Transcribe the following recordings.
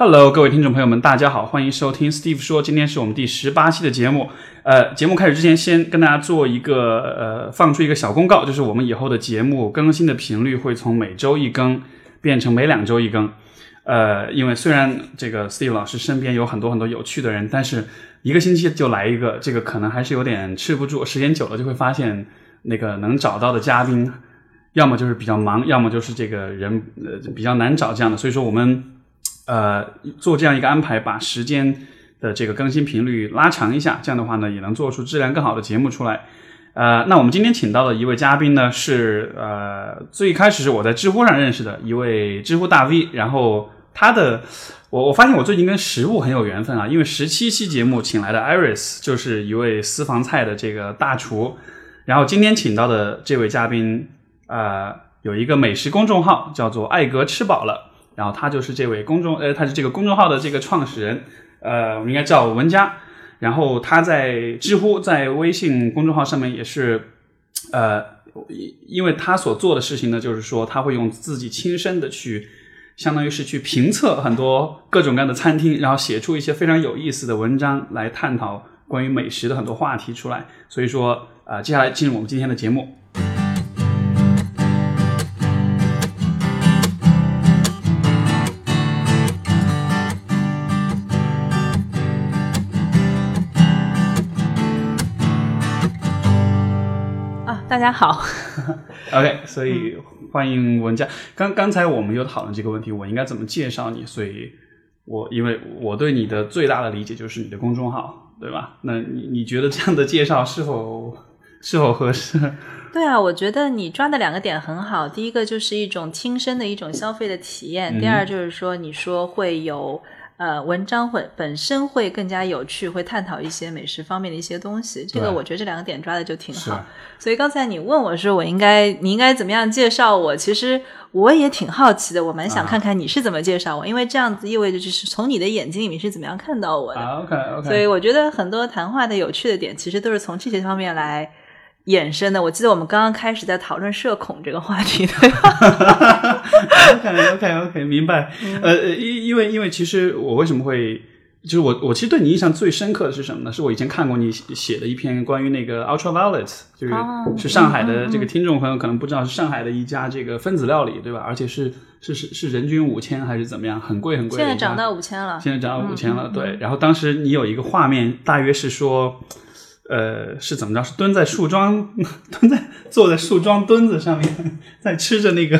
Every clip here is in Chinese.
Hello，各位听众朋友们，大家好，欢迎收听 Steve 说，今天是我们第十八期的节目。呃，节目开始之前，先跟大家做一个呃，放出一个小公告，就是我们以后的节目更新的频率会从每周一更变成每两周一更。呃，因为虽然这个 Steve 老师身边有很多很多有趣的人，但是一个星期就来一个，这个可能还是有点吃不住。时间久了就会发现，那个能找到的嘉宾，要么就是比较忙，要么就是这个人呃比较难找这样的。所以说我们。呃，做这样一个安排，把时间的这个更新频率拉长一下，这样的话呢，也能做出质量更好的节目出来。呃，那我们今天请到的一位嘉宾呢，是呃，最开始是我在知乎上认识的一位知乎大 V，然后他的，我我发现我最近跟食物很有缘分啊，因为十七期节目请来的 Iris 就是一位私房菜的这个大厨，然后今天请到的这位嘉宾，呃，有一个美食公众号叫做艾格吃饱了。然后他就是这位公众，呃，他是这个公众号的这个创始人，呃，我们应该叫文佳。然后他在知乎、在微信公众号上面也是，呃，因为他所做的事情呢，就是说他会用自己亲身的去，相当于是去评测很多各种各样的餐厅，然后写出一些非常有意思的文章来探讨关于美食的很多话题出来。所以说，啊，接下来进入我们今天的节目。大家好，OK，所以欢迎文佳。刚刚才我们有讨论这个问题，我应该怎么介绍你？所以，我因为我对你的最大的理解就是你的公众号，对吧？那你你觉得这样的介绍是否是否合适？对啊，我觉得你抓的两个点很好。第一个就是一种亲身的一种消费的体验，第二就是说你说会有。呃，文章会本身会更加有趣，会探讨一些美食方面的一些东西。这个我觉得这两个点抓的就挺好。所以刚才你问我说，我应该你应该怎么样介绍我？其实我也挺好奇的，我蛮想看看你是怎么介绍我，因为这样子意味着就是从你的眼睛里面是怎么样看到我的。OK OK。所以我觉得很多谈话的有趣的点，其实都是从这些方面来。衍生的，我记得我们刚刚开始在讨论社恐这个话题，对吧？OK OK OK，明白。呃，因因为因为其实我为什么会，就是我我其实对你印象最深刻的是什么呢？是我以前看过你写的一篇关于那个 Ultraviolet，就是是上海的这个听众朋友可能不知道，是上海的一家这个分子料理，对吧？而且是是是是人均五千还是怎么样，很贵很贵。现在涨到五千了。现在涨到五千了，对。然后当时你有一个画面，大约是说。呃，是怎么着？是蹲在树桩，蹲在坐在树桩墩子上面，在吃着那个，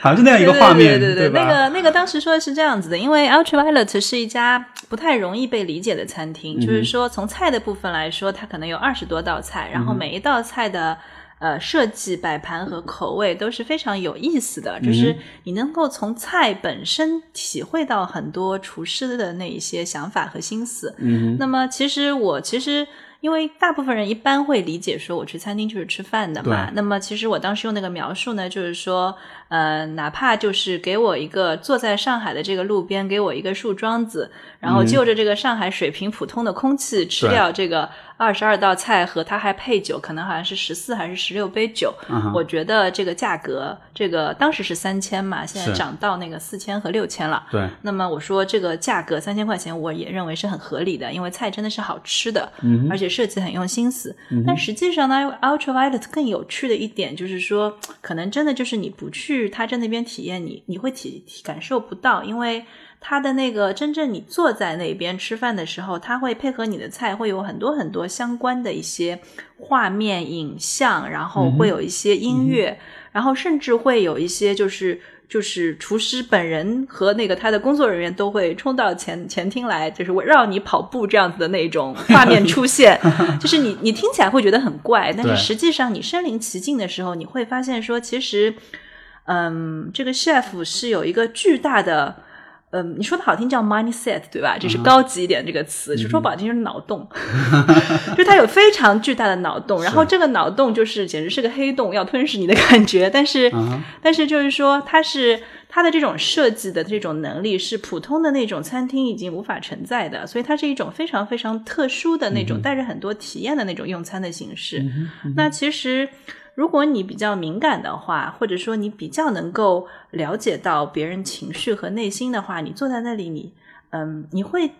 好像是那样一个画面，对对对，那个那个当时说的是这样子的，因为 Ultraviolet 是一家不太容易被理解的餐厅，就是说从菜的部分来说，它可能有二十多道菜，然后每一道菜的呃设计、摆盘和口味都是非常有意思的，就是你能够从菜本身体会到很多厨师的那一些想法和心思。嗯，那么其实我其实。因为大部分人一般会理解说，我去餐厅就是吃饭的嘛。那么其实我当时用那个描述呢，就是说，呃，哪怕就是给我一个坐在上海的这个路边，给我一个树桩子，然后就着这个上海水平普通的空气吃掉这个。二十二道菜和它还配酒，可能好像是十四还是十六杯酒。我觉得这个价格，这个当时是三千嘛，现在涨到那个四千和六千了。对。那么我说这个价格三千块钱，我也认为是很合理的，因为菜真的是好吃的，而且设计很用心思。但实际上呢，Ultraviolet 更有趣的一点就是说，可能真的就是你不去他在那边体验，你你会体感受不到，因为。它的那个真正你坐在那边吃饭的时候，它会配合你的菜，会有很多很多相关的一些画面、影像，然后会有一些音乐，然后甚至会有一些就是就是厨师本人和那个他的工作人员都会冲到前前厅来，就是围绕你跑步这样子的那种画面出现，就是你你听起来会觉得很怪，但是实际上你身临其境的时候，你会发现说，其实，嗯，这个 chef 是有一个巨大的。嗯，你说的好听叫 mindset 对吧？这是高级一点这个词，就说不好听就是脑洞，就它有非常巨大的脑洞，然后这个脑洞就是简直是个黑洞，要吞噬你的感觉。但是，但是就是说，它是它的这种设计的这种能力是普通的那种餐厅已经无法承载的，所以它是一种非常非常特殊的那种带着很多体验的那种用餐的形式。那其实。如果你比较敏感的话，或者说你比较能够了解到别人情绪和内心的话，你坐在那里，你嗯，你会。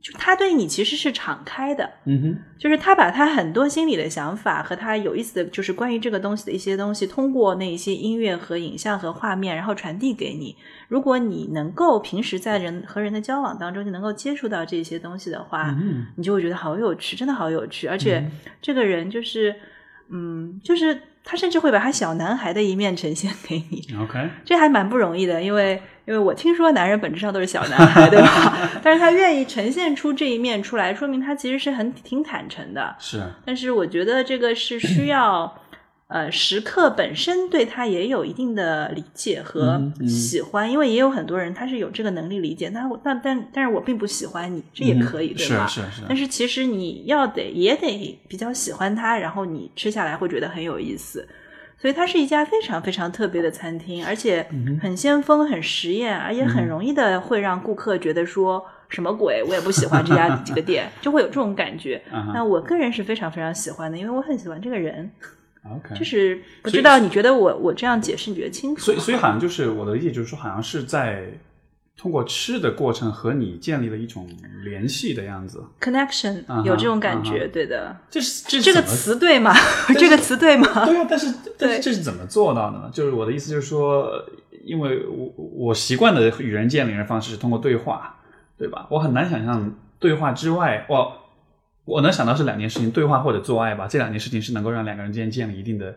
就他对你其实是敞开的，嗯哼，就是他把他很多心里的想法和他有意思的就是关于这个东西的一些东西，通过那一些音乐和影像和画面，然后传递给你。如果你能够平时在人和人的交往当中，你能够接触到这些东西的话，嗯你就会觉得好有趣，真的好有趣。而且这个人就是，嗯，就是他甚至会把他小男孩的一面呈现给你。OK，这还蛮不容易的，因为。因为我听说男人本质上都是小男孩，对吧？但是他愿意呈现出这一面出来，说明他其实是很挺坦诚的。是，但是我觉得这个是需要，呃，食客本身对他也有一定的理解和喜欢，因为也有很多人他是有这个能力理解，那但但但是我并不喜欢你，这也可以，对吧？是是是。但是其实你要得也得比较喜欢他，然后你吃下来会觉得很有意思。所以它是一家非常非常特别的餐厅，而且很先锋、很实验，而且很容易的会让顾客觉得说什么鬼，我也不喜欢这家这个店，就会有这种感觉。那我个人是非常非常喜欢的，因为我很喜欢这个人。OK，就是不知道你觉得我我这样解释你觉得清楚？所以所以好像就是我的理解就是说，好像是在。通过吃的过程和你建立了一种联系的样子，connection 有这种感觉，对的。这是这这个词对吗？这个词对吗？对啊，但是但是这是怎么做到的呢？就是我的意思就是说，因为我我习惯的与人建立的方式是通过对话，对吧？我很难想象对话之外，我我能想到是两件事情：对话或者做爱吧。这两件事情是能够让两个人之间建立一定的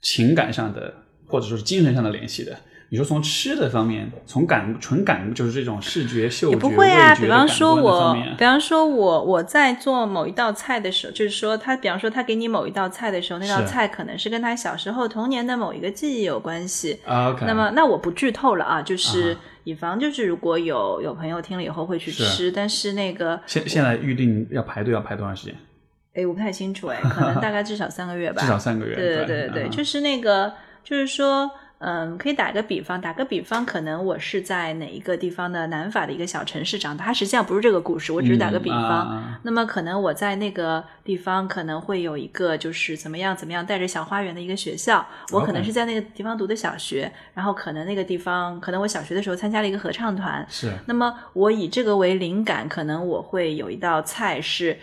情感上的或者说是精神上的联系的。你说从吃的方面，从感纯感就是这种视觉、嗅觉、也不会啊。比方说，我比方说我我在做某一道菜的时候，就是说他，比方说他给你某一道菜的时候，那道菜可能是跟他小时候童年的某一个记忆有关系。OK。那么，那我不剧透了啊，就是以防就是如果有有朋友听了以后会去吃，但是那个现现在预定要排队要排多长时间？哎，我不太清楚哎，可能大概至少三个月吧。至少三个月。对对对对，就是那个，就是说。嗯，可以打个比方，打个比方，可能我是在哪一个地方的南法的一个小城市长大，它实际上不是这个故事，我只是打个比方。那么可能我在那个地方可能会有一个就是怎么样怎么样带着小花园的一个学校，我可能是在那个地方读的小学，然后可能那个地方可能我小学的时候参加了一个合唱团，是。那么我以这个为灵感，可能我会有一道菜是。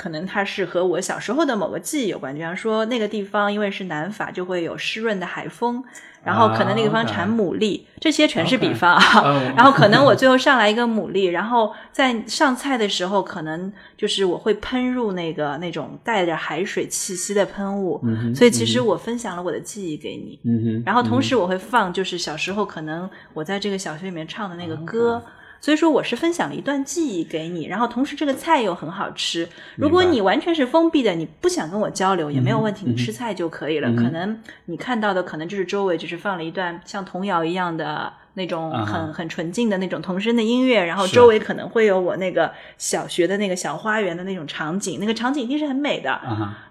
可能它是和我小时候的某个记忆有关，比方说那个地方因为是南法，就会有湿润的海风，然后可能那个地方产牡蛎，这些全是比方啊。然后可能我最后上来一个牡蛎，然后在上菜的时候，可能就是我会喷入那个那种带着海水气息的喷雾，所以其实我分享了我的记忆给你。然后同时我会放就是小时候可能我在这个小学里面唱的那个歌。所以说我是分享了一段记忆给你，然后同时这个菜又很好吃。如果你完全是封闭的，你不想跟我交流也没有问题，你吃菜就可以了。可能你看到的可能就是周围就是放了一段像童谣一样的那种很很纯净的那种童声的音乐，然后周围可能会有我那个小学的那个小花园的那种场景，那个场景一定是很美的。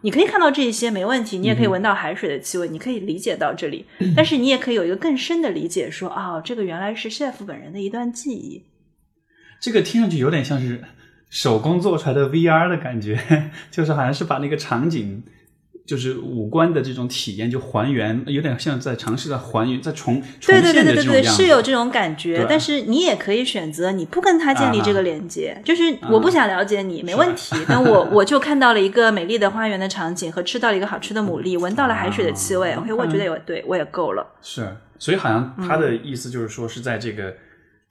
你可以看到这些没问题，你也可以闻到海水的气味，你可以理解到这里。但是你也可以有一个更深的理解，说哦，这个原来是 chef 本人的一段记忆。这个听上去有点像是手工做出来的 VR 的感觉，就是好像是把那个场景，就是五官的这种体验就还原，有点像在尝试在还原，在重重现的这种对对对对对，是有这种感觉。但是你也可以选择你不跟他建立这个连接，就是我不想了解你，没问题。但我我就看到了一个美丽的花园的场景和吃到了一个好吃的牡蛎，闻到了海水的气味，OK，我觉得有对我也够了。是，所以好像他的意思就是说是在这个。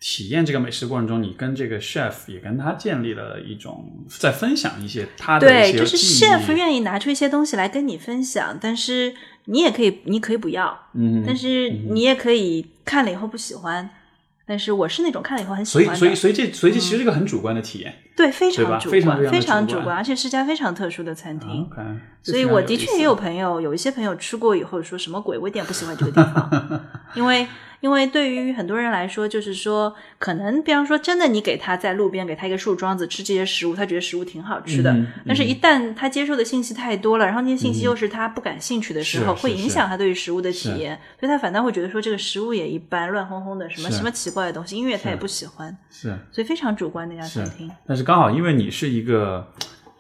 体验这个美食过程中，你跟这个 chef 也跟他建立了一种在分享一些他的对，就是 chef 愿意拿出一些东西来跟你分享，但是你也可以，你可以不要，嗯，但是你也可以看了以后不喜欢，但是我是那种看了以后很喜欢，所以所以所以这所以这其实是一个很主观的体验，对，非常主观，非常主观，而且是家非常特殊的餐厅，所以我的确也有朋友，有一些朋友吃过以后说什么鬼，我一点不喜欢这个地方，因为。因为对于很多人来说，就是说，可能比方说，真的，你给他在路边给他一个树桩子吃这些食物，他觉得食物挺好吃的。但是，一旦他接受的信息太多了，然后那些信息又是他不感兴趣的时候，会影响他对于食物的体验，所以他反倒会觉得说这个食物也一般，乱哄哄的，什么什么奇怪的东西，音乐他也不喜欢。是，所以非常主观那家餐厅。但是刚好因为你是一个。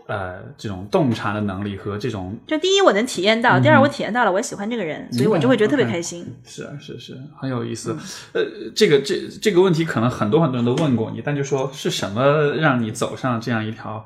呃这种洞察的能力和这种就第一我能体验到，第二我体验到了，我喜欢这个人，所以我就会觉得特别开心。是啊，是是，很有意思。呃，这个这这个问题可能很多很多人都问过你，但就说是什么让你走上这样一条，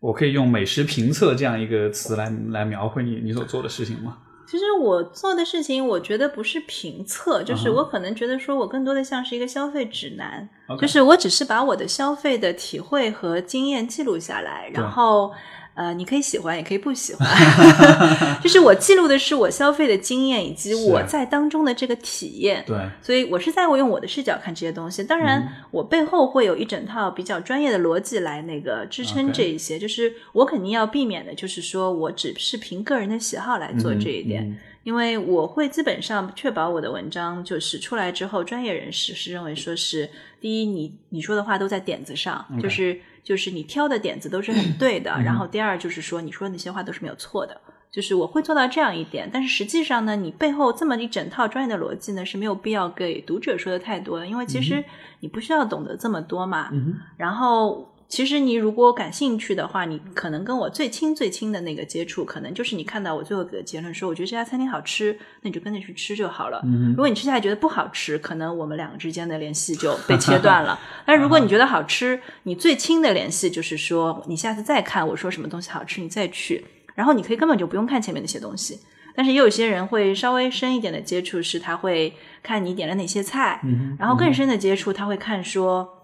我可以用美食评测这样一个词来来描绘你你所做的事情吗？其实我做的事情，我觉得不是评测，就是我可能觉得说我更多的像是一个消费指南，就是我只是把我的消费的体会和经验记录下来，然后。呃，你可以喜欢，也可以不喜欢，就是我记录的是我消费的经验以及我在当中的这个体验。对，所以我是在我用我的视角看这些东西。当然，我背后会有一整套比较专业的逻辑来那个支撑这一些。就是我肯定要避免的，就是说我只是凭个人的喜好来做这一点，因为我会基本上确保我的文章就是出来之后，专业人士是认为说是第一，你你说的话都在点子上，就是。就是你挑的点子都是很 对的，然后第二就是说你说的那些话都是没有错的，就是我会做到这样一点。但是实际上呢，你背后这么一整套专业的逻辑呢是没有必要给读者说的太多的，因为其实你不需要懂得这么多嘛。然后。其实你如果感兴趣的话，你可能跟我最亲最亲的那个接触，可能就是你看到我最后给的结论说，我觉得这家餐厅好吃，那你就跟着去吃就好了。如果你吃下来觉得不好吃，可能我们两个之间的联系就 被切断了。但如果你觉得好吃，你最亲的联系就是说，你下次再看我说什么东西好吃，你再去，然后你可以根本就不用看前面那些东西。但是也有些人会稍微深一点的接触，是他会看你点了哪些菜，然后更深的接触，他会看说。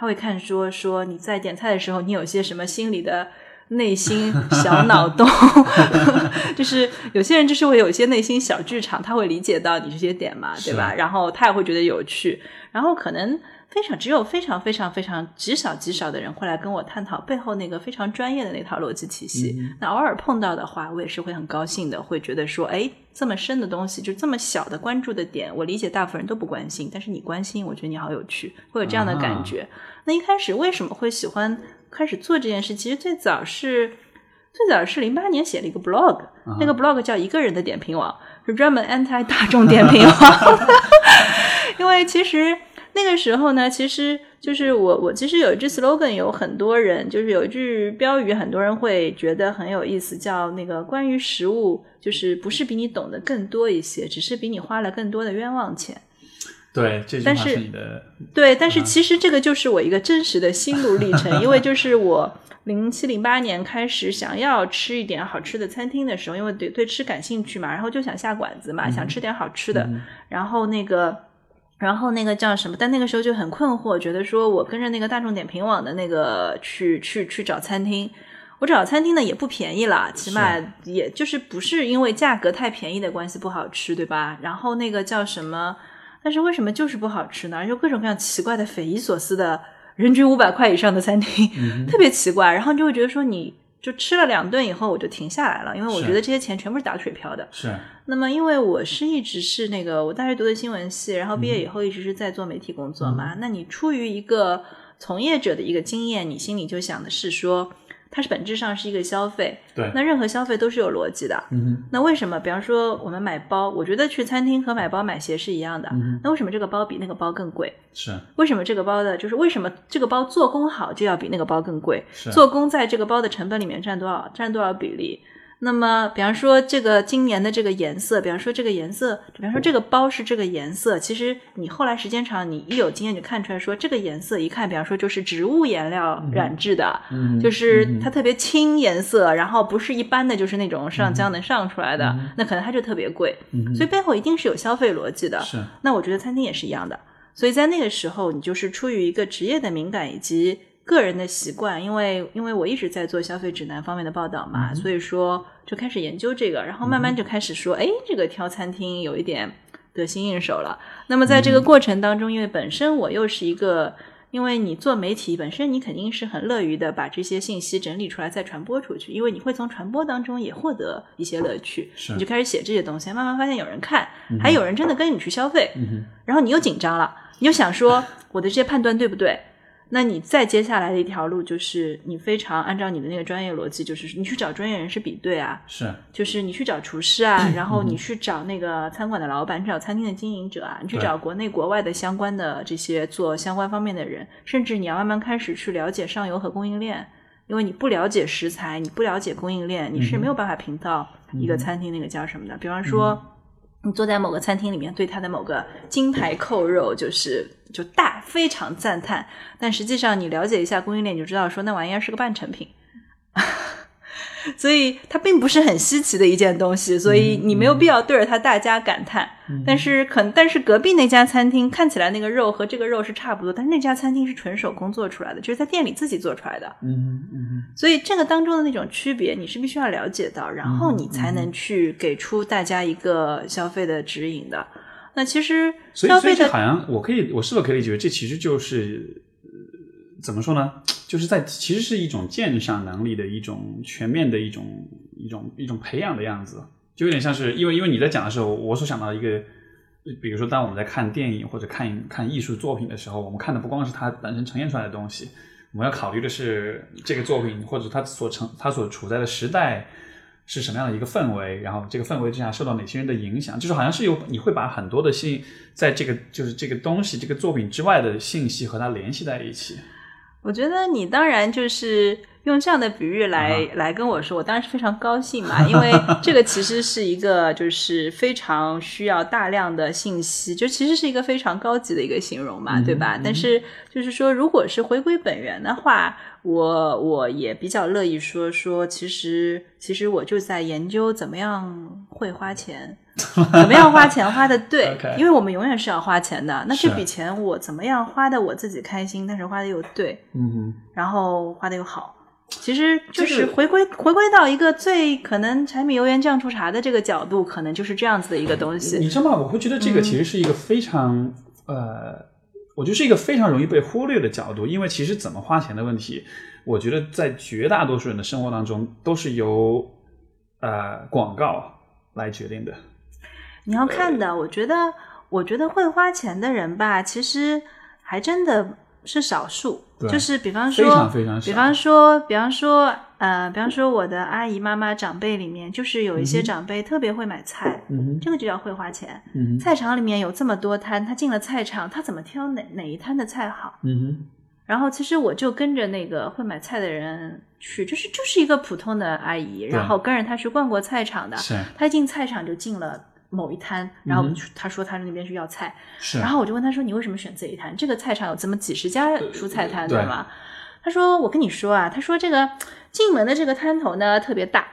他会看说说你在点菜的时候，你有些什么心理的内心小脑洞 就是有些人就是会有一些内心小剧场，他会理解到你这些点嘛，对吧？然后他也会觉得有趣，然后可能非常只有非常非常非常极少极少的人会来跟我探讨背后那个非常专业的那套逻辑体系。那偶尔碰到的话，我也是会很高兴的，会觉得说，哎，这么深的东西，就这么小的关注的点，我理解大部分人都不关心，但是你关心，我觉得你好有趣，会有这样的感觉。那一开始为什么会喜欢开始做这件事？其实最早是最早是零八年写了一个 blog，那个 blog 叫一个人的点评网，是专门 anti 大众点评网。因为其实那个时候呢，其实就是我我其实有一句 slogan，有很多人就是有一句标语，很多人会觉得很有意思，叫那个关于食物，就是不是比你懂得更多一些，只是比你花了更多的冤枉钱。对，这句话是你的。对，但是其实这个就是我一个真实的心路历程，因为就是我零七零八年开始想要吃一点好吃的餐厅的时候，因为对对吃感兴趣嘛，然后就想下馆子嘛，想吃点好吃的，然后那个，然后那个叫什么？但那个时候就很困惑，觉得说我跟着那个大众点评网的那个去去去找餐厅，我找餐厅呢也不便宜了，起码也就是不是因为价格太便宜的关系不好吃，对吧？然后那个叫什么？但是为什么就是不好吃呢？就各种各样奇怪的、匪夷所思的，人均五百块以上的餐厅，特别奇怪。然后就会觉得说，你就吃了两顿以后，我就停下来了，因为我觉得这些钱全部是打水漂的。是。那么，因为我是一直是那个，我大学读的新闻系，然后毕业以后一直是在做媒体工作嘛。那你出于一个从业者的一个经验，你心里就想的是说。它是本质上是一个消费，对，那任何消费都是有逻辑的。嗯，那为什么？比方说我们买包，我觉得去餐厅和买包买鞋是一样的。嗯那为什么这个包比那个包更贵？是为什么这个包的，就是为什么这个包做工好就要比那个包更贵？是做工在这个包的成本里面占多少？占多少比例？那么，比方说这个今年的这个颜色，比方说这个颜色，比方说这个包是这个颜色，其实你后来时间长，你一有经验就看出来，说这个颜色一看，比方说就是植物颜料染制的，就是它特别轻颜色，然后不是一般的就是那种上浆能上出来的，那可能它就特别贵，所以背后一定是有消费逻辑的。是，那我觉得餐厅也是一样的，所以在那个时候，你就是出于一个职业的敏感以及。个人的习惯，因为因为我一直在做消费指南方面的报道嘛，所以说就开始研究这个，然后慢慢就开始说，哎，这个挑餐厅有一点得心应手了。那么在这个过程当中，因为本身我又是一个，因为你做媒体本身，你肯定是很乐于的把这些信息整理出来再传播出去，因为你会从传播当中也获得一些乐趣，你就开始写这些东西，慢慢发现有人看，还有人真的跟你去消费，然后你又紧张了，你就想说 我的这些判断对不对？那你再接下来的一条路就是你非常按照你的那个专业逻辑，就是你去找专业人士比对啊，是，就是你去找厨师啊，然后你去找那个餐馆的老板，去找餐厅的经营者啊，你去找国内国外的相关的这些做相关方面的人，甚至你要慢慢开始去了解上游和供应链。因为你不了解食材，你不了解供应链，你是没有办法评到一个餐厅那个叫什么的。比方说，你坐在某个餐厅里面，对它的某个金牌扣肉就是就大非常赞叹，但实际上你了解一下供应链，你就知道说那玩意儿是个半成品。所以它并不是很稀奇的一件东西，所以你没有必要对着它大加感叹。但是可，但是隔壁那家餐厅看起来那个肉和这个肉是差不多，但是那家餐厅是纯手工做出来的，就是在店里自己做出来的。嗯嗯所以这个当中的那种区别，你是必须要了解到，然后你才能去给出大家一个消费的指引的。那其实消费的所以这好像我可以，我是否可以理解为这其实就是。怎么说呢？就是在其实是一种鉴赏能力的一种全面的一种一种一种培养的样子，就有点像是因为因为你在讲的时候，我所想到一个，比如说当我们在看电影或者看看艺术作品的时候，我们看的不光是它本身呈现出来的东西，我们要考虑的是这个作品或者它所成它所处在的时代是什么样的一个氛围，然后这个氛围之下受到哪些人的影响，就是好像是有你会把很多的信在这个就是这个东西这个作品之外的信息和它联系在一起。我觉得你当然就是用这样的比喻来、来跟我说，我当然是非常高兴嘛，因为 这个其实是一个就是非常需要大量的信息，就其实是一个非常高级的一个形容嘛，对吧？但是就是说，如果是回归本源的话，我我也比较乐意说说，其实其实我就在研究怎么样会花钱。怎么样花钱花的对 因为我们永远是要花钱的。那这笔钱我怎么样花的我自己开心，但是花的又对，嗯然后花的又好。其实就是回归回归到一个最可能柴米油盐酱醋茶的这个角度，可能就是这样子的一个东西。你知道吗？我会觉得这个其实是一个非常、呃，我觉得是一个非常容易被忽略的角度，因为其实怎么花钱的问题，我觉得在绝大多数人的生活当中都是由呃广告来决定的。你要看的，我觉得，我觉得会花钱的人吧，其实还真的是少数。就是比方非说，常非常少比方说，比方说，呃，比方说我的阿姨妈妈长辈里面，就是有一些长辈特别会买菜，嗯，这个就叫会花钱。嗯，菜场里面有这么多摊，他进了菜场，他怎么挑哪哪一摊的菜好？然后其实我就跟着那个会买菜的人去，就是就是一个普通的阿姨，然后跟着她去逛过菜场的。是她一进菜场就进了某一摊，然后嗯她说他那边是要菜，是，然后我就问他说你为什么选这一摊？这个菜场有这么几十家蔬菜摊，对对吗？他说我跟你说啊，他说这个进门的这个摊头呢特别大，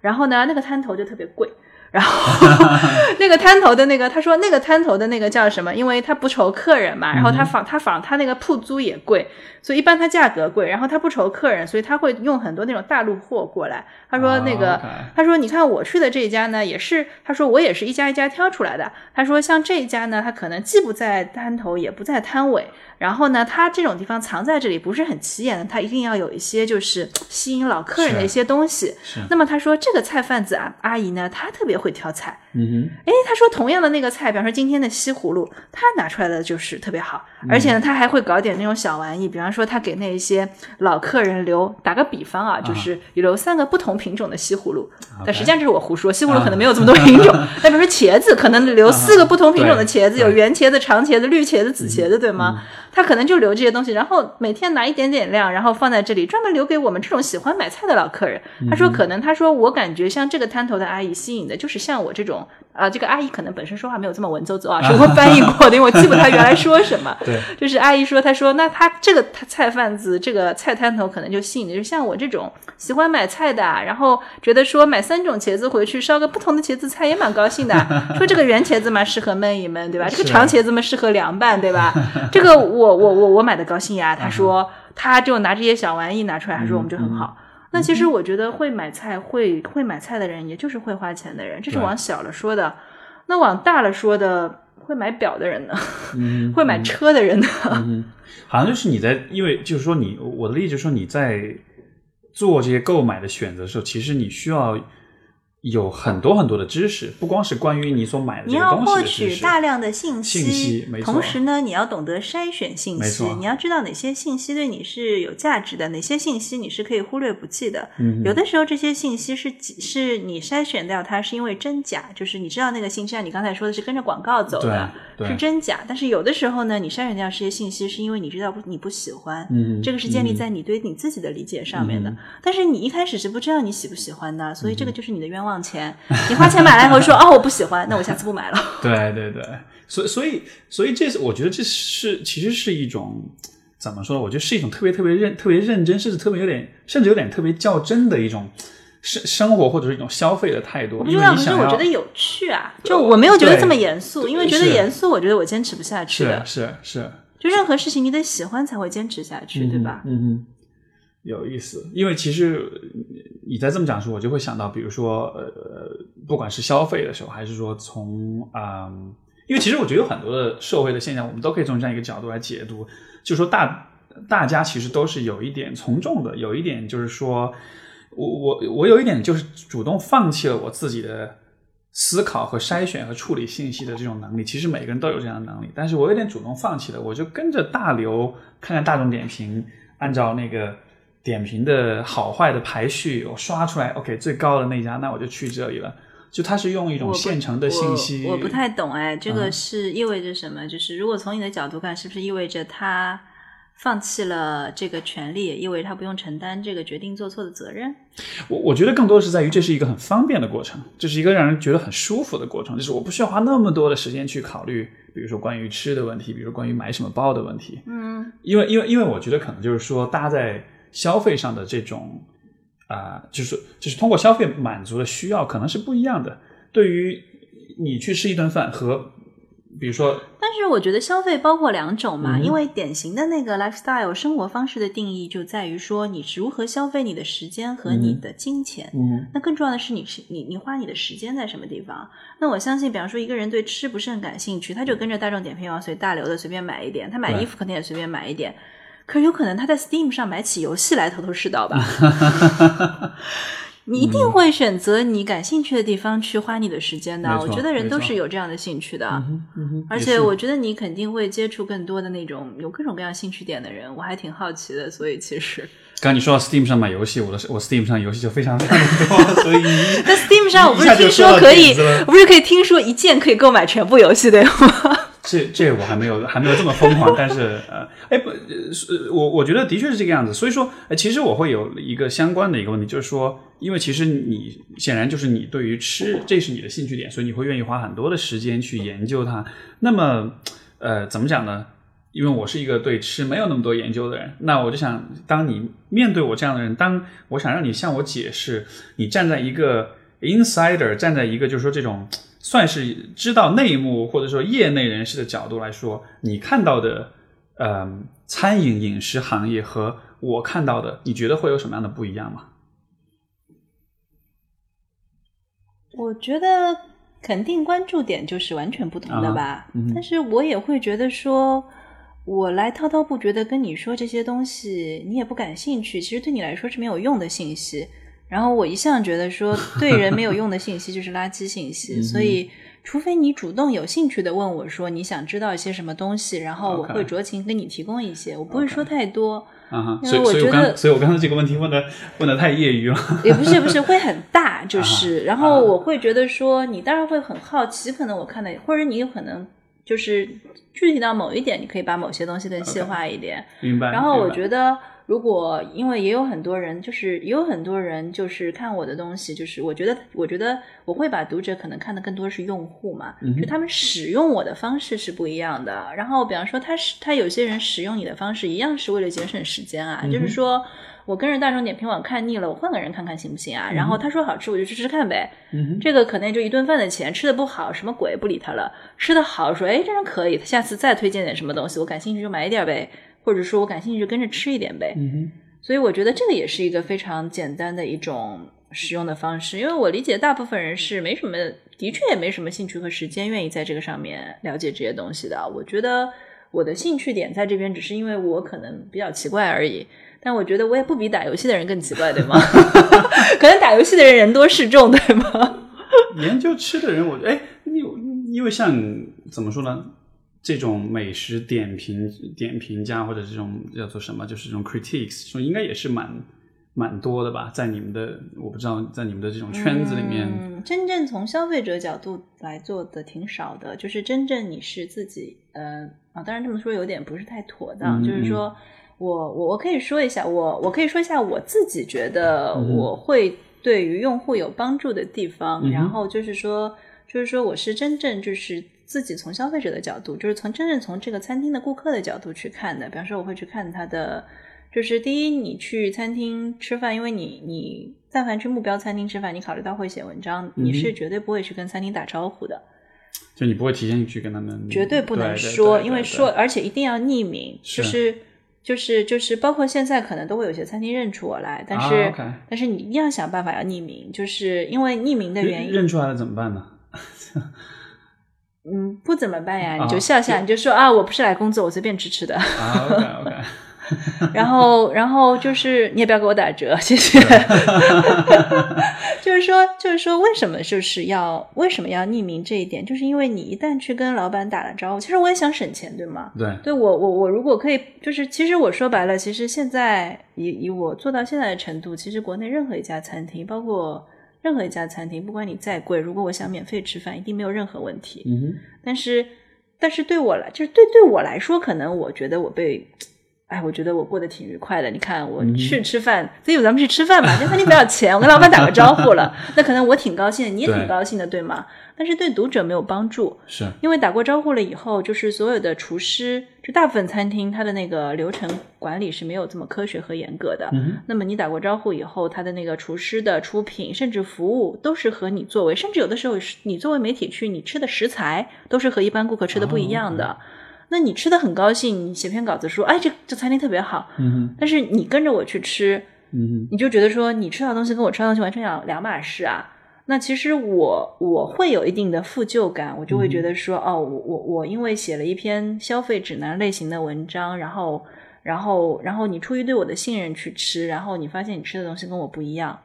然后呢那个摊头就特别贵。然后 那个摊头的那个，他说那个摊头的那个叫什么？因为他不愁客人嘛，然后他仿他仿他那个铺租也贵，所以一般他价格贵，然后他不愁客人，所以他会用很多那种大陆货过来。他说那个，他说你看我去的这一家呢，也是，他说我也是一家一家挑出来的。他说像这一家呢，他可能既不在摊头，也不在摊尾，然后呢，他这种地方藏在这里不是很起眼的，他一定要有一些就是吸引老客人的一些东西。是，那么他说这个菜贩子啊阿姨呢，她特别会挑菜。嗯哼，哎，他说同样的那个菜，比方说今天的西葫芦，他拿出来的就是特别好，而且呢，他还会搞点那种小玩意，比方说他给那一些老客人留，打个比方啊，就是留三个不同品种的西葫芦，但实际上这是我胡说，西葫芦可能没有这么多品种，那比如说茄子，可能留四个不同品种的茄子，对。有圆茄子、长茄子、绿茄子、紫茄子，对吗？他可能就留这些东西，然后每天拿一点点量，然后放在这里，专门留给我们这种喜欢买菜的老客人。他说，可能他说我感觉像这个摊头的阿姨吸引的就是像我这种啊、这个阿姨可能本身说话没有这么文绉绉啊，是我翻译过的，因为我记不她原来说什么。对，就是阿姨说，她说那她这个她菜贩子这个菜摊头可能就吸引的，就像我这种喜欢买菜的，然后觉得说买三种茄子回去烧个不同的茄子菜也蛮高兴的。说这个圆茄子嘛适合焖一焖，对吧？这个长茄子嘛适合凉拌，对吧？这个我我我我买的高兴呀。她说她就拿这些小玩意拿出来，她说我们就很好。那其实我觉得会买菜会会买菜的人，也就是会花钱的人，这是往小了说的。那往大了说的，会买表的人呢？嗯，会买车的人呢？嗯，好像就是你在，因为就是说你，我的例子就是说你在做这些购买的选择的时候，其实你需要有很多很多的知识，不光是关于你所买的你要这个东西获。取大量的信息，信息没错同时呢，你要懂得筛选信没错，息你要知道哪些信息对你是有价值的，哪些信息你是可以忽略不计的。嗯有的时候这些信息是是你筛选掉它是因为真假，就是你知道那个信息，像你刚才说的是跟着广告走的是真假。但是有的时候呢，你筛选掉这些信息，是因为你知道不你不喜欢，嗯这个是建立在你对你自己的理解上面的。但是你一开始是不知道你喜不喜欢的，所以这个就是你的冤枉钱。你花钱买来以后说 哦我不喜欢，那我下次不买了。对对对，所以所以所以这是我觉得这是其实是一种怎么说呢？我觉得是一种特别特别认特别认真，甚至特别有点甚至有点特别较真的一种生生活或者是一种消费的态度。我不知道，可是因为你想要我觉得有趣啊，就我没有觉得这么严肃，因为觉得严肃，我觉得我坚持不下去是的。是是，就任何事情你得喜欢才会坚持下去，对吧？嗯哼，有意思。因为其实你在这么讲的时候，我就会想到，比如说呃，不管是消费的时候，还是说从啊、嗯因为其实我觉得有很多的社会的现象，我们都可以从这样一个角度来解读，就说大大家其实都是有一点从众的，有一点就是说我我我有一点就是主动放弃了我自己的。思考和筛选和处理信息的这种能力，其实每个人都有这样的能力，但是我有点主动放弃了，我就跟着大流看看大众点评，按照那个点评的好坏的排序，我刷出来，OK 最高的那家，那我就去这里了。就它是用一种现成的信息，我我不太懂哎，这个嗯是意味着什么？就是如果从你的角度看，是不是意味着他放弃了这个权利，也意味着他不用承担这个决定做错的责任？我我觉得更多的是在于这是一个很方便的过程，这是一个让人觉得很舒服的过程，就是我不需要花那么多的时间去考虑，比如说关于吃的问题，比如说关于买什么包的问题，嗯，因为因为因为我觉得可能就是说，大家在消费上的这种啊、就是就是通过消费满足的需要，可能是不一样的。对于你去吃一顿饭和比如说但是我觉得消费包括两种嘛，嗯因为典型的那个 lifestyle 生活方式的定义就在于说你如何消费你的时间和你的金钱。嗯那更重要的是你是你你花你的时间在什么地方？那我相信，比方说一个人对吃不是很感兴趣，他就跟着大众点评网随大流的随便买一点，他买衣服肯定也随便买一点。可是有可能他在 Steam 上买起游戏来头头是道吧？你一定会选择你感兴趣的地方去花你的时间的。我觉得人都是有这样的兴趣的。而且我觉得你肯定会接触更多的那种有各种各样兴趣点的人，我还挺好奇的。所以其实刚刚你说到 Steam 上买游戏，我的我 Steam 上游戏就非常非常的多，所以你 在 Steam 上，我不是听说可以我不是可以听说一键可以购买全部游戏对吗？这这我还没有还没有这么疯狂，但是呃，哎不，是我我觉得的确是这个样子。所以说，呃，其实我会有一个相关的一个问题，就是说，因为其实你显然就是你对于吃，这是你的兴趣点，所以你会愿意花很多的时间去研究它。那么，呃，怎么讲呢？因为我是一个对吃没有那么多研究的人，那我就想，当你面对我这样的人，当我想让你向我解释，你站在一个 insider，站在一个就是说这种算是知道内幕或者说业内人士的角度来说，你看到的呃餐饮饮食行业和我看到的，你觉得会有什么样的不一样吗？我觉得肯定关注点就是完全不同的吧。嗯但是我也会觉得说，我来滔滔不绝的跟你说这些东西，你也不感兴趣，其实对你来说是没有用的信息。然后我一向觉得说，对人没有用的信息就是垃圾信息，所以。除非你主动有兴趣的问我说你想知道一些什么东西，然后我会酌情跟你提供一些，我不会说太多。啊所以所以我为我觉得刚所以我刚才这个问题问的问的太业余了。也不是不是会很大，就是，然后啊我会觉得说，你当然会很好奇，可能我看的，或者你有可能就是具体到某一点，你可以把某些东西更细化一点。明白。然后我觉得，如果因为也有很多人，就是也有很多人就是看我的东西，就是我觉得，我觉得我会把读者可能看的更多是用户嘛，嗯就他们使用我的方式是不一样的。然后比方说，他是他有些人使用你的方式一样是为了节省时间啊，嗯就是说。我跟着大众点评网看腻了，我换个人看看行不行啊？然后他说好吃，我就去吃吃看呗。嗯这个可能就一顿饭的钱，吃的不好，什么鬼不理他了；吃的好，说哎这人可以，他下次再推荐点什么东西，我感兴趣就买一点呗，或者说我感兴趣就跟着吃一点呗。嗯哼所以我觉得这个也是一个非常简单的一种使用的方式，因为我理解大部分人是没什么，的确也没什么兴趣和时间愿意在这个上面了解这些东西的。我觉得我的兴趣点在这边，只是因为我可能比较奇怪而已。但我觉得我也不比打游戏的人更奇怪，对吗？可能打游戏的人人多势众，对吗？研究吃的人，我觉得哎，因因为像怎么说呢？这种美食点评点评家或者这种叫做什么，就是这种 critiques，说应该也是蛮蛮多的吧，在你们的我不知道，在你们的这种圈子里面，嗯，真正从消费者角度来做的挺少的，就是真正你是自己，呃啊，当然这么说有点不是太妥当，嗯就是说我我我可以说一下，我我可以说一下我自己觉得我会对于用户有帮助的地方，嗯然后就是说就是说我是真正就是。自己从消费者的角度，就是从真正从这个餐厅的顾客的角度去看的。比方说，我会去看他的，就是第一，你去餐厅吃饭，因为你你但凡去目标餐厅吃饭，你考虑到会写文章，你是绝对不会去跟餐厅打招呼的，就你不会提前去跟他们，绝对不能说，因为说，而且一定要匿名，是就是就是就是，包括现在可能都会有些餐厅认出我来，但是、但是你一定要想办法要匿名，就是因为匿名的原认因，认出来了怎么办呢？嗯，不怎么办呀？啊你就笑笑，你就说啊，我不是来工作，我随便吃吃的。啊，OK OK，然后，然后就是你也不要给我打折，谢谢。就是说，就是说，为什么就是要为什么要匿名这一点？就是因为你一旦去跟老板打了招呼，其实我也想省钱，对吗？对，对我，我我如果可以，就是其实我说白了，其实现在以以我做到现在的程度，其实国内任何一家餐厅，包括任何一家餐厅，不管你再贵，如果我想免费吃饭，一定没有任何问题。嗯，但是，但是对我来，就是对对我来说，可能我觉得我被，哎，我觉得我过得挺愉快的。你看，我去吃饭，所以咱们去吃饭吧，这餐厅不要钱，我跟老板打个招呼了，那可能我挺高兴的，你也挺高兴的，对吗？但是对读者没有帮助，是因为打过招呼了以后，就是所有的厨师，就大部分餐厅它的那个流程管理是没有这么科学和严格的。嗯那么你打过招呼以后，他的那个厨师的出品，甚至服务，都是和你作为，甚至有的时候是你作为媒体去，你吃的食材都是和一般顾客吃的不一样的。那你吃的很高兴，你写篇稿子说，哎，这这餐厅特别好，嗯哼，但是你跟着我去吃，嗯哼，你就觉得说你吃到的东西跟我吃到的东西完全两两码事啊。那其实我我会有一定的负疚感，我就会觉得说，哦，我我我因为写了一篇消费指南类型的文章，然后然后然后你出于对我的信任去吃，然后你发现你吃的东西跟我不一样，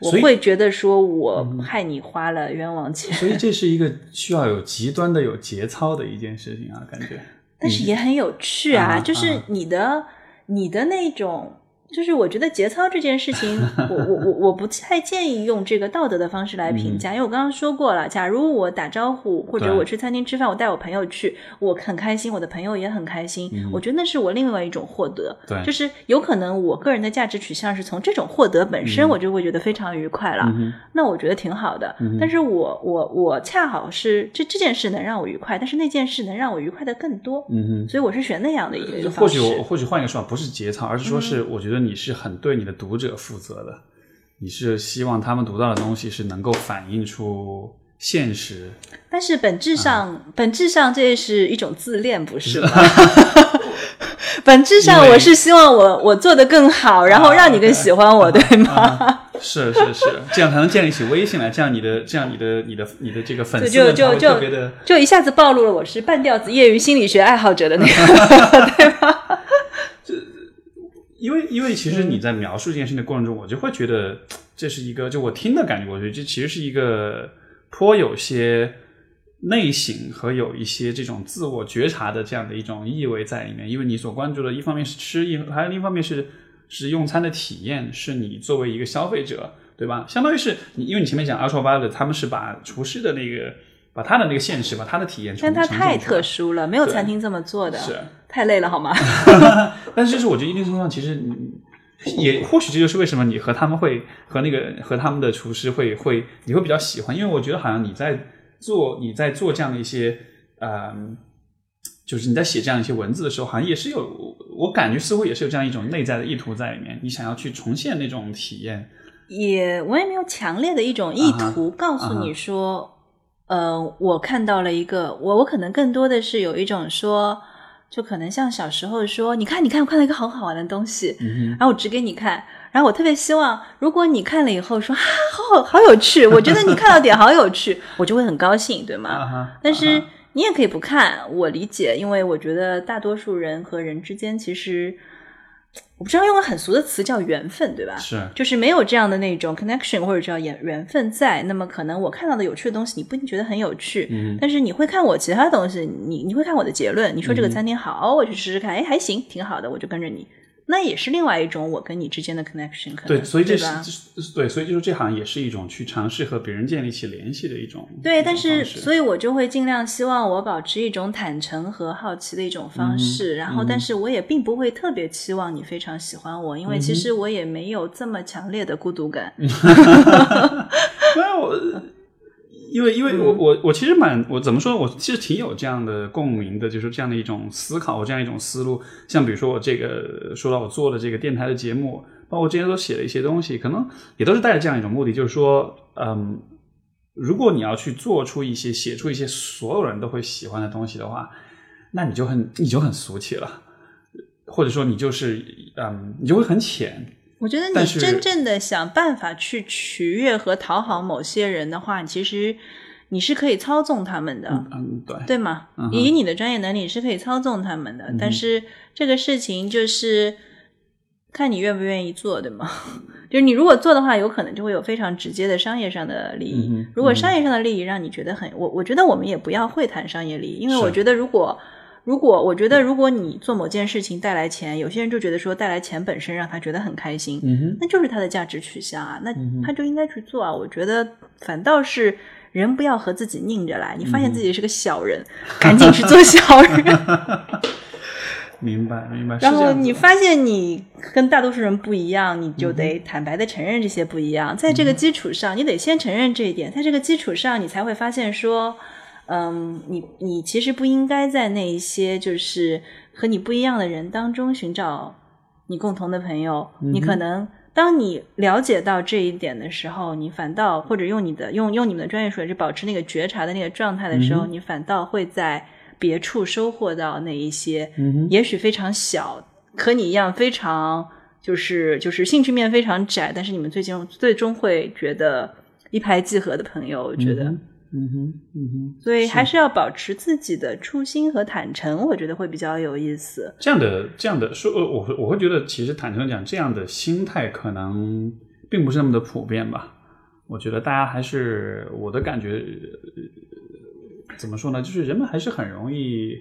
我会觉得说我害你花了冤枉钱，所以这是一个需要有极端的有节操的一件事情啊，感觉。但是也很有趣啊，啊就是你的你的那种。就是我觉得节操这件事情，我我我我不太建议用这个道德的方式来评价，因为我刚刚说过了，假如我打招呼或者我去餐厅吃饭，我带我朋友去，我很开心，我的朋友也很开心，我觉得那是我另外一种获得，对。就是有可能我个人的价值取向是从这种获得本身，我就会觉得非常愉快了，嗯那我觉得挺好的。但是我我我恰好是这这件事能让我愉快，但是那件事能让我愉快的更多，嗯所以我是选那样的一个或。许我或许换一个说法，不是节操，而是说嗯。是我觉得你是很对你的读者负责的，你是希望他们读到的东西是能够反映出现实。但是本质上，啊本质上这也是一种自恋，不是吗？本质上，我是希望我我做的更好，然后让你更喜欢我，对吗？啊是是是，这样才能建立起微信来，这样你的这样你的你的你的这个粉丝就就就特别的。就一下子暴露了我是半吊子业余心理学爱好者的那个，对吧？因为因为其嗯实你在描述这件事情的过程中，我就会觉得 这是一个，就我听的感觉，我觉得这其实是一个颇有些内省和有一些这种自我觉察的这样的一种意味在里面。因为你所关注的，一方面是吃，一还有另一方面是是用餐的体验，是你作为一个消费者，对吧？相当于是你，因为你前面讲 Ultra Violet，他们是把厨师的那个。把他的那个现实，把他的体验但他太特殊了，没有餐厅这么做的，是太累了好吗？但是就是我觉得一定程度上，其实你也或许这就是为什么你和他们会和那个和他们的厨师会会你会比较喜欢，因为我觉得好像你在做你在做这样的一些嗯。就是你在写这样一些文字的时候，好像也是有，我感觉似乎也是有这样一种内在的意图在里面。你想要去重现那种体验，也我也没有强烈的一种意图告诉你说，呃，我看到了一个，我我可能更多的是有一种说，就可能像小时候说，你看，你看，我看到一个很好玩的东西，然后我指给你看，然后我特别希望，如果你看了以后说，啊，好好好有趣，我觉得你看到点好有趣，我就会很高兴，对吗？啊但是你也可以不看，我理解，因为我觉得大多数人和人之间其实。我不知道用个很俗的词叫缘分，对吧？是。就是没有这样的那种 connection 或者叫缘缘分在，那么可能我看到的有趣的东西，你不一定觉得很有趣，嗯。但是你会看我其他东西，你你会看我的结论，你说这个餐厅好，我去试试看，哎，还行，挺好的，我就跟着你，那也是另外一种我跟你之间的 connection，可能对，所以这吧是对，所以就是这好像也是一种去尝试和别人建立起联系的一种对，但是所以我就会尽量希望我保持一种坦诚和好奇的一种方式，然后但是我也并不会特别期望你非常喜欢我，因为其实我也没有这么强烈的孤独感。没有我，因为因为我我我其实蛮我怎么说，我其实挺有这样的共鸣的，就是这样的一种思考，这样一种思路。像比如说我这个说到我做的这个电台的节目，包括我之前都写了一些东西，可能也都是带着这样一种目的，就是说，嗯，如果你要去做出一些写出一些所有人都会喜欢的东西的话，那你就很你就很俗气了，或者说你就是嗯，你就会很浅。我觉得你真正的想办法去取悦和讨好某些人的话，其实你是可以操纵他们的。嗯，对，对吗？嗯以你的专业能力是可以操纵他们的，但是这个事情就是看你愿不愿意做，对吗？就是你如果做的话，有可能就会有非常直接的商业上的利益。嗯如果商业上的利益让你觉得很，我我觉得我们也不要会谈商业利益，因为我觉得如果如果我觉得如果你做某件事情带来钱，有些人就觉得说带来钱本身让他觉得很开心。那就是他的价值取向啊，那嗯他就应该去做啊。我觉得反倒是人不要和自己拧着来，你发现自己是个小人，赶紧去做小人。明白，明白。然后你发现你跟大多数人不一样，你就得坦白的承认这些不一样。在这个基础上，你得先承认这一点，在这个基础上，你才会发现说，嗯，你你其实不应该在那一些就是和你不一样的人当中寻找你共同的朋友。你可能当你了解到这一点的时候，你反倒或者用你的用用你们的专业术语，保持那个觉察的那个状态的时候，你反倒会在别处收获到那一些，也许非常小，和你一样非常就是就是兴趣面非常窄，但是你们最终最终会觉得一拍即合的朋友，我觉得。嗯哼，嗯哼，所以还是要保持自己的初心和坦诚，我觉得会比较有意思。这样的这样的说，呃我会我会觉得，其实坦诚地讲，这样的心态可能并不是那么的普遍吧。我觉得大家还是我的感觉，呃怎么说呢？就是人们还是很容易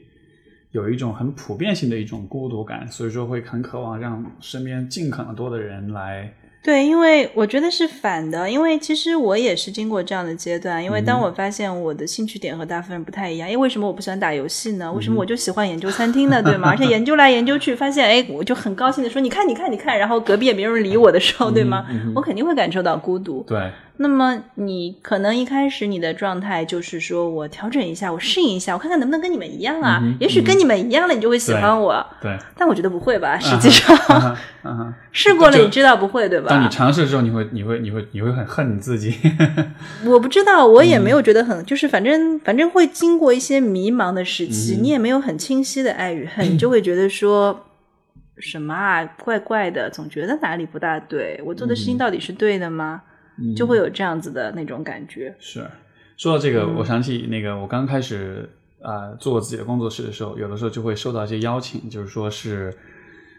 有一种很普遍性的一种孤独感，所以说会很渴望让身边尽可能多的人来。对，因为我觉得是反的，因为其实我也是经过这样的阶段。因为当我发现我的兴趣点和大部分人不太一样，因为为什么我不喜欢打游戏呢？为什么我就喜欢研究餐厅呢？对吗？而且研究来研究去，发现哎，我就很高兴的说，你看，你看，你看，然后隔壁也没有人理我的时候，对吗？我肯定会感受到孤独。对，那么你可能一开始你的状态就是说我调整一下，我适应一下，我看看能不能跟你们一样啊？也许跟你们一样了，你就会喜欢我。对，但我觉得不会吧？实际上、试过了，就你知道不会，对吧？当你尝试的时候，你会，你会，你会，你会很恨你自己。我不知道，我也没有觉得很，就是反正反正会经过一些迷茫的时期，你也没有很清晰的爱与恨，你就会觉得说什么啊，怪怪的，总觉得哪里不大对，我做的事情到底是对的吗？就会有这样子的那种感觉。是，说到这个，我想起那个我刚开始啊、呃做自己的工作室的时候，有的时候就会收到一些邀请，就是说是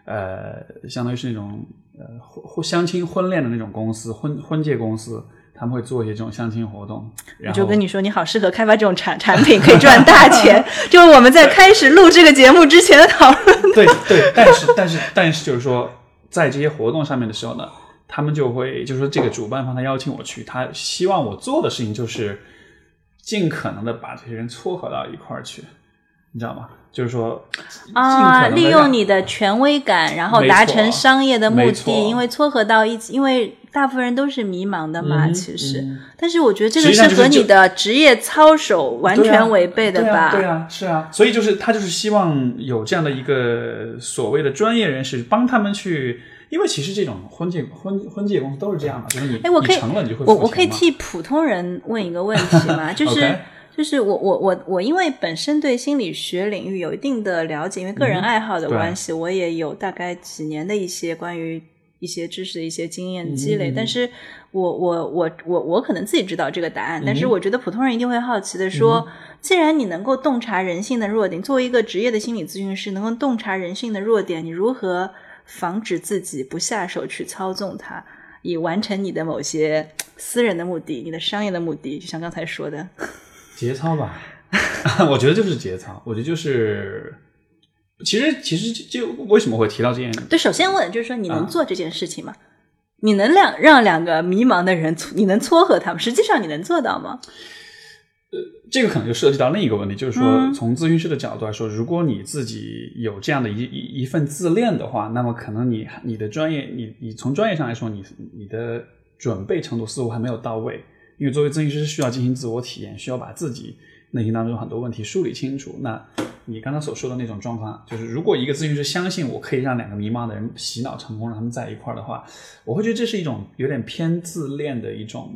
呃，相当于是那种呃婚婚相亲婚恋的那种公司，婚婚介公司，他们会做一些这种相亲活动。然后就跟你说，你好适合开发这种产产品，可以赚大 钱。就是我们在开始录这个节目之前的讨论。对对，但是但是但是就是说，在这些活动上面的时候呢，他们就会就是说这个主办方他邀请我去，他希望我做的事情就是尽可能的把这些人撮合到一块儿去，你知道吗？就是说啊，利用你你的权威感，然后达成商业的目的。因为撮合到一起，因为大部分人都是迷茫的嘛，嗯其实。嗯但是我觉得这个是和你的职业操守完全违背的吧？对啊，对啊，是啊，所以就是他就是希望有这样的一个所谓的专业人士帮他们去。因为其实这种婚介婚婚介公司都是这样的，就是你哎，我可以我我可以替普通人问一个问题吗？就是就是我我我我因为本身对心理学领域有一定的了解，因为个人爱好的关系，我也有大概几年的一些关于一些知识的一些经验积累。嗯但是我我我我我可能自己知道这个答案，但嗯是我觉得普通人一定会好奇的说。既然你能够洞察人性的弱点，作为一个职业的心理咨询师，能够洞察人性的弱点，你如何防止自己不下手去操纵它，以完成你的某些私人的目的、你的商业的目的？就像刚才说的，节操吧，我觉得就是节操。我觉得就是其实其实就就为什么会提到这件？对，首先问就是说，你能啊做这件事情吗？你能两让两个迷茫的人，你能撮合他们？实际上你能做到吗？这个可能就涉及到另一个问题，就是说，嗯从咨询师的角度来说，如果你自己有这样的一一一份自恋的话，那么可能你你的专业，你你从专业上来说，你你的准备程度似乎还没有到位。因为作为咨询师需要进行自我体验，需要把自己内心当中很多问题梳理清楚。那你刚才所说的那种状况，就是如果一个咨询师相信我可以让两个迷茫的人洗脑成功，让他们在一块儿的话，我会觉得这是一种有点偏自恋的一种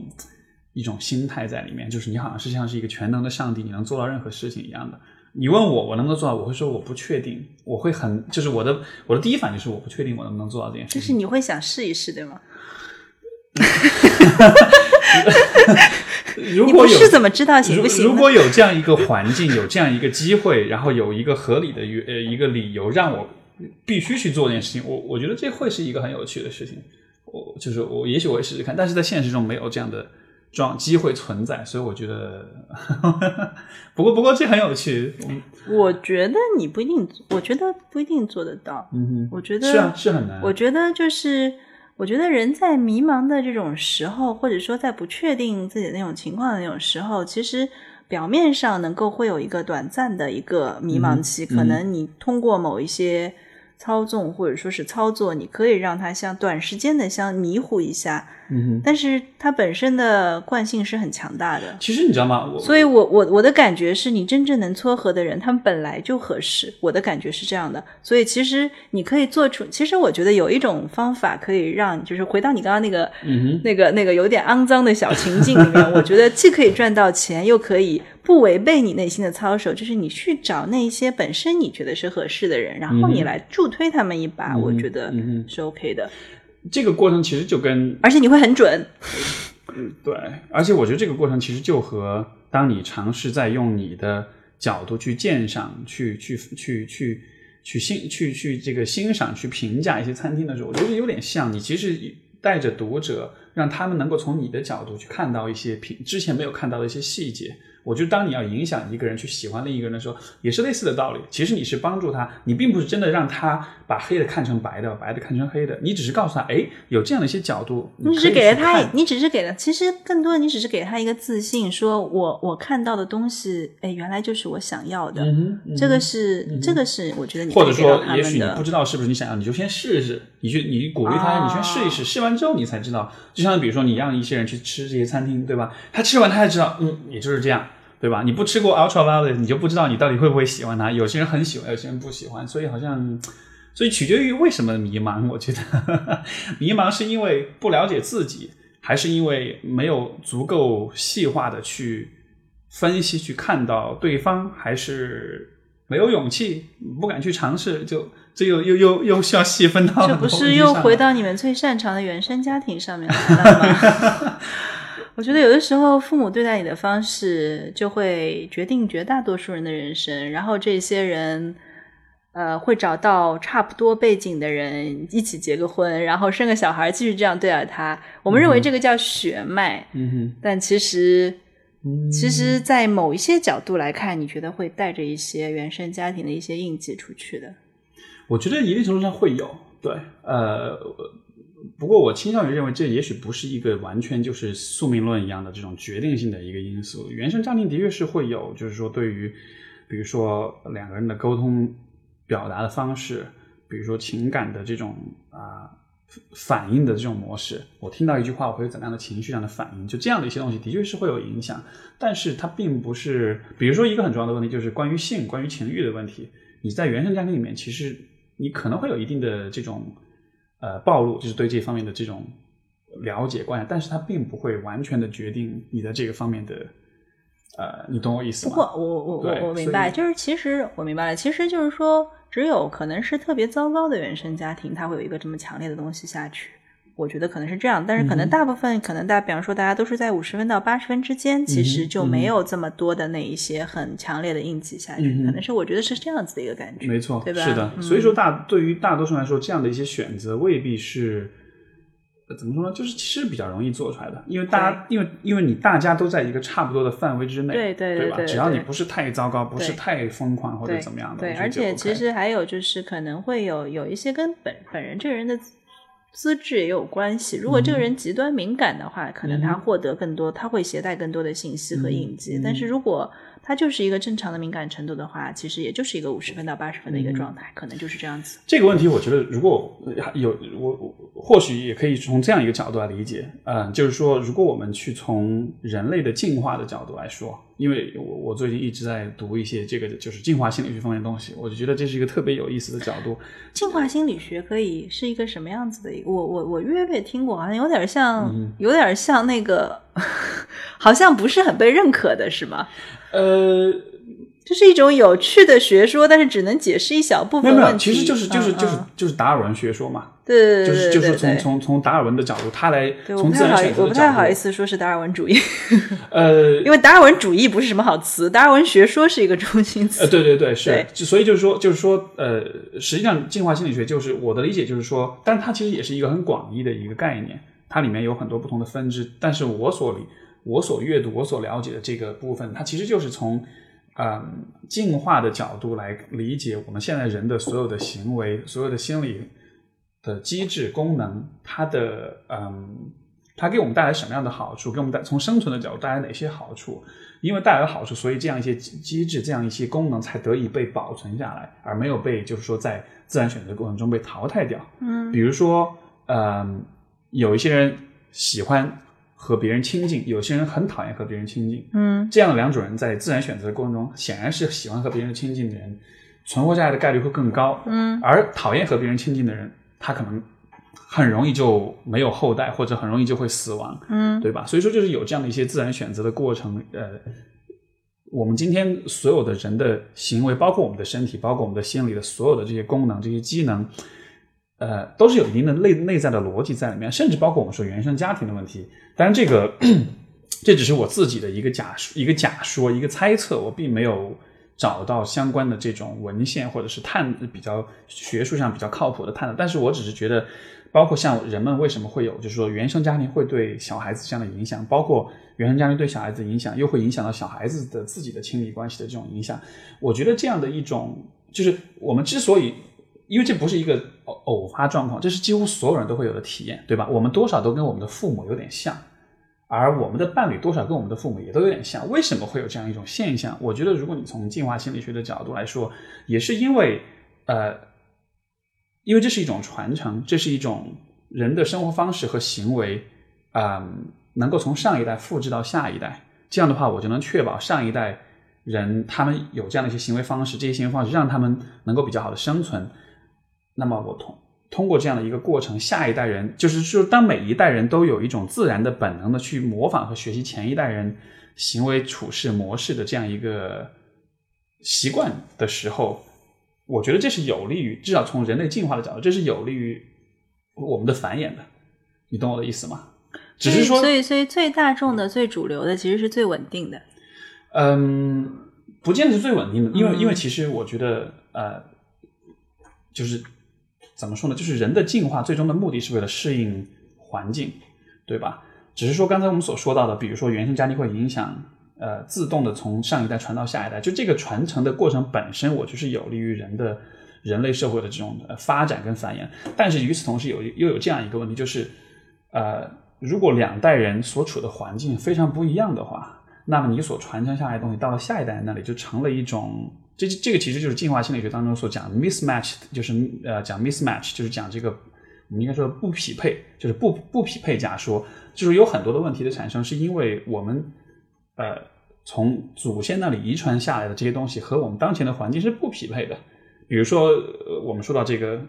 一种心态在里面，就是你好像是像是一个全能的上帝，你能做到任何事情一样的。你问我我能不能做到，我会说我不确定，我会很就是我的我的第一反应是我不确定我能不能做到这件事情。就是你会想试一试，对吗？如果有 你不试怎么知道行如不行？如果有这样一个环境，有这样一个机会，然后有一个合理的呃一个理由让我必须去做这件事情，我我觉得这会是一个很有趣的事情。我就是我，也许我会试试看，但是在现实中没有这样的状机会存在，所以我觉得，不过不过这很有趣，嗯我觉得你不一定，我觉得不一定做得到。嗯我觉得，是啊，是很难。我觉得就是，我觉得人在迷茫的这种时候，或者说在不确定自己的那种情况的那种时候，其实表面上能够会有一个短暂的一个迷茫期，嗯可能你通过某一些操纵或者说是操作，你可以让它像短时间的像迷糊一下，嗯哼，但是它本身的惯性是很强大的。其实你知道吗？我所以我，我我的感觉是你真正能撮合的人，他们本来就合适。我的感觉是这样的，所以其实你可以做出，其实我觉得有一种方法可以让，就是回到你刚刚那个、嗯哼，那个那个有点肮脏的小情境里面，我觉得既可以赚到钱，又可以不违背你内心的操守，就是你去找那些本身你觉得是合适的人，然后你来助推他们一把，我觉得嗯是 OK 的，这个过程其实就跟而且你会很准。嗯对，而且我觉得这个过程其实就和当你尝试在用你的角度去鉴赏、去去去去去欣去去这个欣赏、去评价一些餐厅的时候，我觉得有点像。你其实带着读者，让他们能够从你的角度去看到一些平之前没有看到的一些细节。我觉得当你要影响一个人去喜欢另一个人的时候，也是类似的道理。其实你是帮助他，你并不是真的让他把黑的看成白的，白的看成黑的，你只是告诉他，哎，有这样的一些角度，你只是给了他，你只是给了，其实更多的你只是给了他一个自信，说我我看到的东西，哎，原来就是我想要的。嗯嗯这个是、这个是我觉得你或者说，也许你不知道是不是你想要，你就先试试，你去你鼓励他，哦你先试一试，试完之后你才知道。就像比如说，你让一些人去吃这些餐厅，对吧？他吃完他才知道，嗯，也就是这样，对吧？你不吃过 Ultra Violet，你就不知道你到底会不会喜欢它。有些人很喜欢，有些人不喜欢，所以好像，所以取决于为什么迷茫。我觉得 迷茫是因为不了解自己，还是因为没有足够细化的去分析、去看到对方，还是没有勇气，不敢去尝试？就这又又又又需要细分到这不是又回到你们最擅长的原生家庭上面来了吗？我觉得有的时候父母对待你的方式，就会决定绝大多数人的人生。然后这些人，呃，会找到差不多背景的人一起结个婚，然后生个小孩，继续这样对待他。我们认为这个叫血脉，嗯但其实。哼，其实，在某一些角度来看，你觉得会带着一些原生家庭的一些印记出去的。我觉得一定程度上会有，对，呃，不过我倾向于认为这也许不是一个完全就是宿命论一样的这种决定性的一个因素。原生家庭的确是会有，就是说对于，比如说两个人的沟通表达的方式，比如说情感的这种啊、反应的这种模式，我听到一句话，我会有怎样的情绪上的反应，就这样的一些东西，的确是会有影响。但是它并不是，比如说一个很重要的问题，就是关于性、关于情欲的问题。你在原生家庭里面，其实你可能会有一定的这种呃暴露，就是对这方面的这种了解观察，但是它并不会完全的决定你的这个方面的呃，你懂我意思吗？不过我我我我明白，就是其实我明白了，其实就是说，只有可能是特别糟糕的原生家庭，它会有一个这么强烈的东西下去。我觉得可能是这样，但是可能嗯大部分，可能大，比方说大家都是在五十分到八十分之间，其实就没有这么多的那一些很强烈的印记下去。嗯可能是我觉得是这样子的一个感觉，没错，对吧？是的，嗯所以说大对于大多数人来说，这样的一些选择未必是呃怎么说呢？就是其实比较容易做出来的，因为大家因为因为你大家都在一个差不多的范围之内，对对对吧？对只要你不是太糟糕，不是太疯狂或者怎么样的，对，而且其实还有就是可能会有有一些跟本本人这个人的资资质也有关系。如果这个嗯人极端敏感的话，可能他获得更多，他会携带更多的信息和印记。嗯但是如果他就是一个正常的敏感程度的话，其实也就是一个五十分到八十分的一个状态，可能就是这样子。这个问题，我觉得如果有我我或许也可以从这样一个角度来理解，嗯、就是说，如果我们去从人类的进化的角度来说，因为我我最近一直在读一些这个就是进化心理学方面的东西，我就觉得这是一个特别有意思的角度。进化心理学可以是一个什么样子的一个？我我我略略听过，好像有点像，嗯有点像那个，好像不是很被认可的是吗？呃，这是一种有趣的学说，但是只能解释一小部没有没有，分问题。其实就是就是嗯就是嗯就是达尔文学说嘛，就是就是从从从达尔文的角度，他来从自然选择的我不太好意，思说是达尔文主义，呃 因为达尔文主义不是什么好词，达尔文学说是一个中心词。呃，对对对，是对，所以就是说，就是说，呃，实际上进化心理学就是我的理解就是说，但是它其实也是一个很广义的一个概念，它里面有很多不同的分支。但是我所理、我所阅读、我所了解的这个部分，它其实就是从嗯进化的角度来理解我们现在人的所有的行为、所有的心理的机制、功能，它的嗯。它给我们带来什么样的好处？给我们带从生存的角度带来哪些好处？因为带来了好处，所以这样一些机机制、这样一些功能才得以被保存下来，而没有被就是说在自然选择过程中被淘汰掉。嗯比如说，嗯，有一些人喜欢和别人亲近，有些人很讨厌和别人亲近。嗯这样的两种人在自然选择的过程中，显然是喜欢和别人亲近的人存活下来的概率会更高。嗯而讨厌和别人亲近的人，他可能很容易就没有后代，或者很容易就会死亡。嗯对吧？所以说，就是有这样的一些自然选择的过程。呃，我们今天所有的人的行为，包括我们的身体，包括我们的心理的所有的这些功能、这些机能，呃，都是有一定的内内在的逻辑在里面，甚至包括我们说原生家庭的问题。当然，这个 这只是我自己的一个假说、一个假说、一个猜测，我并没有找到相关的这种文献或者是探比较学术上比较靠谱的探讨。但是我只是觉得，包括像人们为什么会有，就是说原生家庭会对小孩子这样的影响，包括原生家庭对小孩子影响，又会影响到小孩子的自己的亲密关系的这种影响。我觉得这样的一种，就是我们之所以，因为这不是一个偶偶发状况，这是几乎所有人都会有的体验，对吧？我们多少都跟我们的父母有点像。而我们的伴侣多少跟我们的父母也都有点像，为什么会有这样一种现象？我觉得，如果你从进化心理学的角度来说，也是因为，呃，因为这是一种传承，这是一种人的生活方式和行为，啊、能够从上一代复制到下一代。这样的话，我就能确保上一代人他们有这样的一些行为方式，这些行为方式让他们能够比较好的生存。那么我同通过这样的一个过程，下一代人就是说，当每一代人都有一种自然的本能的去模仿和学习前一代人行为处事模式的这样一个习惯的时候，我觉得这是有利于，至少从人类进化的角度，这是有利于我们的繁衍的。你懂我的意思吗？只是说，所以所以最大众的、最主流的其实是最稳定的。嗯，不见得是最稳定的，因为、嗯因为其实我觉得，呃，就是怎么说呢？就是人的进化最终的目的是为了适应环境，对吧？只是说刚才我们所说到的，比如说原生家庭会影响，呃，自动的从上一代传到下一代，就这个传承的过程本身，我就是有利于人的人类社会的这种呃发展跟繁衍。但是与此同时有，又有这样一个问题，就是呃，如果两代人所处的环境非常不一样的话，那么你所传承下来的东西到了下一代那里就成了一种，这这个其实就是进化心理学当中所讲的 mismatch，就是呃讲 mismatch，就是讲这个我们应该说不匹配，就是不不匹配假说，就是有很多的问题的产生，是因为我们呃从祖先那里遗传下来的这些东西和我们当前的环境是不匹配的。比如说，呃我们说到这个呃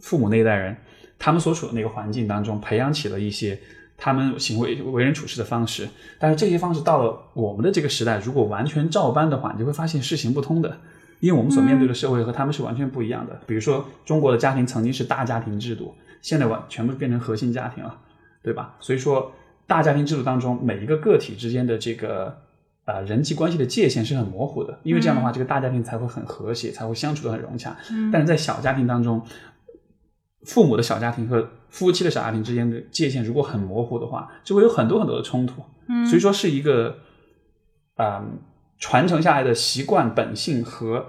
父母那一代人，他们所处的那个环境当中，培养起了一些他们行为为人处事的方式，但是这些方式到了我们的这个时代，如果完全照搬的话，你就会发现是行不通的，因为我们所面对的社会和他们是完全不一样的。比如说，中国的家庭曾经是大家庭制度，现在完全部变成核心家庭了，对吧？所以说，大家庭制度当中，每一个个体之间的这个呃人际关系的界限是很模糊的，因为这样的话，这个大家庭才会很和谐，才会相处的很融洽。但是在小家庭当中，父母的小家庭和夫妻的小家庭之间的界限如果很模糊的话，就会有很多很多的冲突。嗯，所以说是一个，嗯，传承下来的习惯本性和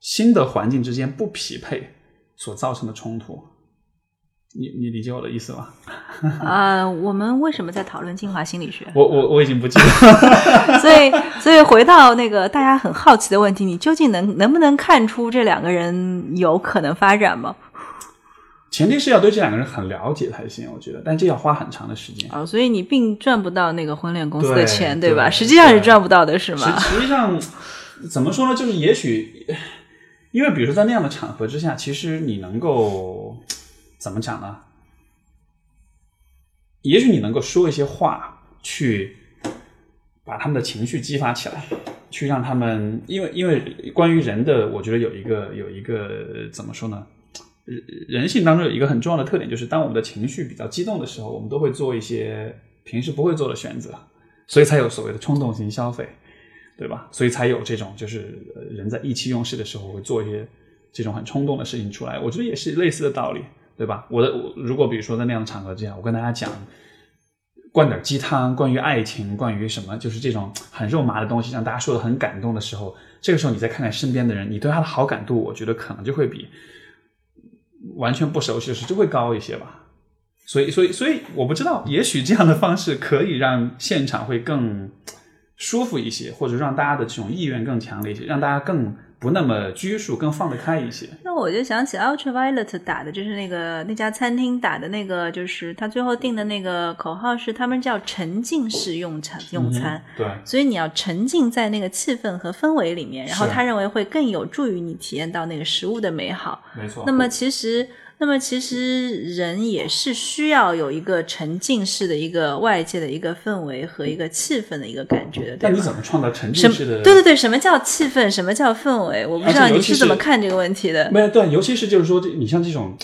新的环境之间不匹配所造成的冲突。你你理解我的意思吗？啊，我们为什么在讨论进化心理学？我我我已经不记得。所以所以回到那个大家很好奇的问题，你究竟能能不能看出这两个人有可能发展吗？前提是要对这两个人很了解才行，我觉得，但这要花很长的时间啊。所以你并赚不到那个婚恋公司的钱，对吧？实际上是赚不到的，是吗？实际上怎么说呢？就是也许，因为比如说在那样的场合之下，其实你能够怎么讲呢？也许你能够说一些话，去把他们的情绪激发起来，去让他们，因为因为关于人的，我觉得有一个有一个怎么说呢？人人性当中有一个很重要的特点，就是当我们的情绪比较激动的时候，我们都会做一些平时不会做的选择，所以才有所谓的冲动型消费，对吧？所以才有这种就是人在意气用事的时候会做一些这种很冲动的事情出来。我觉得也是类似的道理，对吧？我的我如果比如说在那样的场合之下，我跟大家讲灌点鸡汤，关于爱情，关于什么，就是这种很肉麻的东西，让大家说的很感动的时候，这个时候你再看看身边的人，你对他的好感度，我觉得可能就会比。完全不熟悉的时候就会高一些吧，所以，所以，所以我不知道，也许这样的方式可以让现场会更舒服一些，或者让大家的这种意愿更强烈一些，让大家更不那么拘束，更放得开一些。那我就想起 Ultraviolet 打的就是那个那家餐厅打的那个，就是他最后定的那个口号是他们叫沉浸式用餐用餐，对，所以你要沉浸在那个气氛和氛围里面，然后他认为会更有助于你体验到那个食物的美好。没错。那么其实。那么其实人也是需要有一个沉浸式的一个外界的一个氛围和一个气氛的一个感觉的。那你怎么创造沉浸式的？对对对，什么叫气氛？什么叫氛围？我不知道你是怎么看这个问题的。没有对，尤其是就是说，你像这种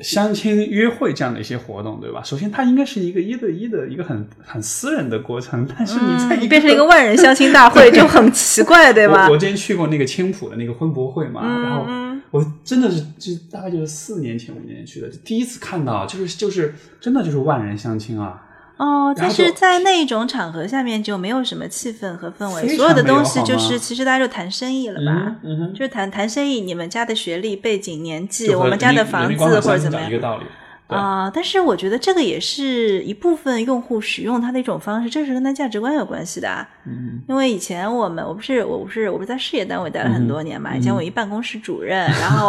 相亲约会这样的一些活动，对吧？首先，它应该是一个一对一的一个很很私人的过程，但是你在变成一个万人相亲大会就很奇怪，对吧？我之前去过那个青浦的那个婚博会嘛，然后。我真的是，就大概就是四年前、五年前去的，第一次看到，就是就是真的就是万人相亲啊！哦，但是在那一种场合下面就没有什么气氛和氛围，所有的东西就是其实大家就谈生意了吧？嗯就是谈谈生意，你们家的学历、背景、年纪，我们家的房子或者怎么样？一个道理。啊，但是我觉得这个也是一部分用户使用它的一种方式，这是跟他价值观有关系的。嗯，因为以前我们我不是我不是我不是在事业单位待了很多年嘛，以前我一办公室主任，然后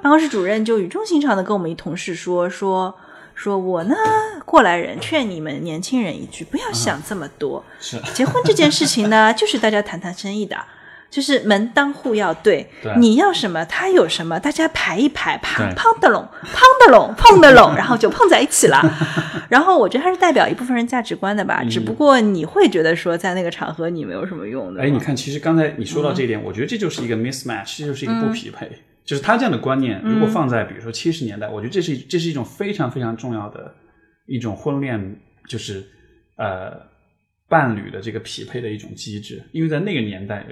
办公室主任就语重心长的跟我们一同事说说说我呢过来人，劝你们年轻人一句，不要想这么多，是结婚这件事情呢，就是大家谈谈生意的。就是门当户要对，你要什么他有什么，大家排一排，碰碰得拢，碰得拢，碰的拢，然后就碰在一起了。然后我觉得它是代表一部分人价值观的吧，只不过你会觉得说在那个场合你没有什么用的。哎，你看，其实刚才你说到这一点，我觉得这就是一个 mismatch，这就是一个不匹配。就是他这样的观念，如果放在比如说七十年代，我觉得这是这是一种非常非常重要的一种婚恋，就是呃。伴侣的这个匹配的一种机制，因为在那个年代，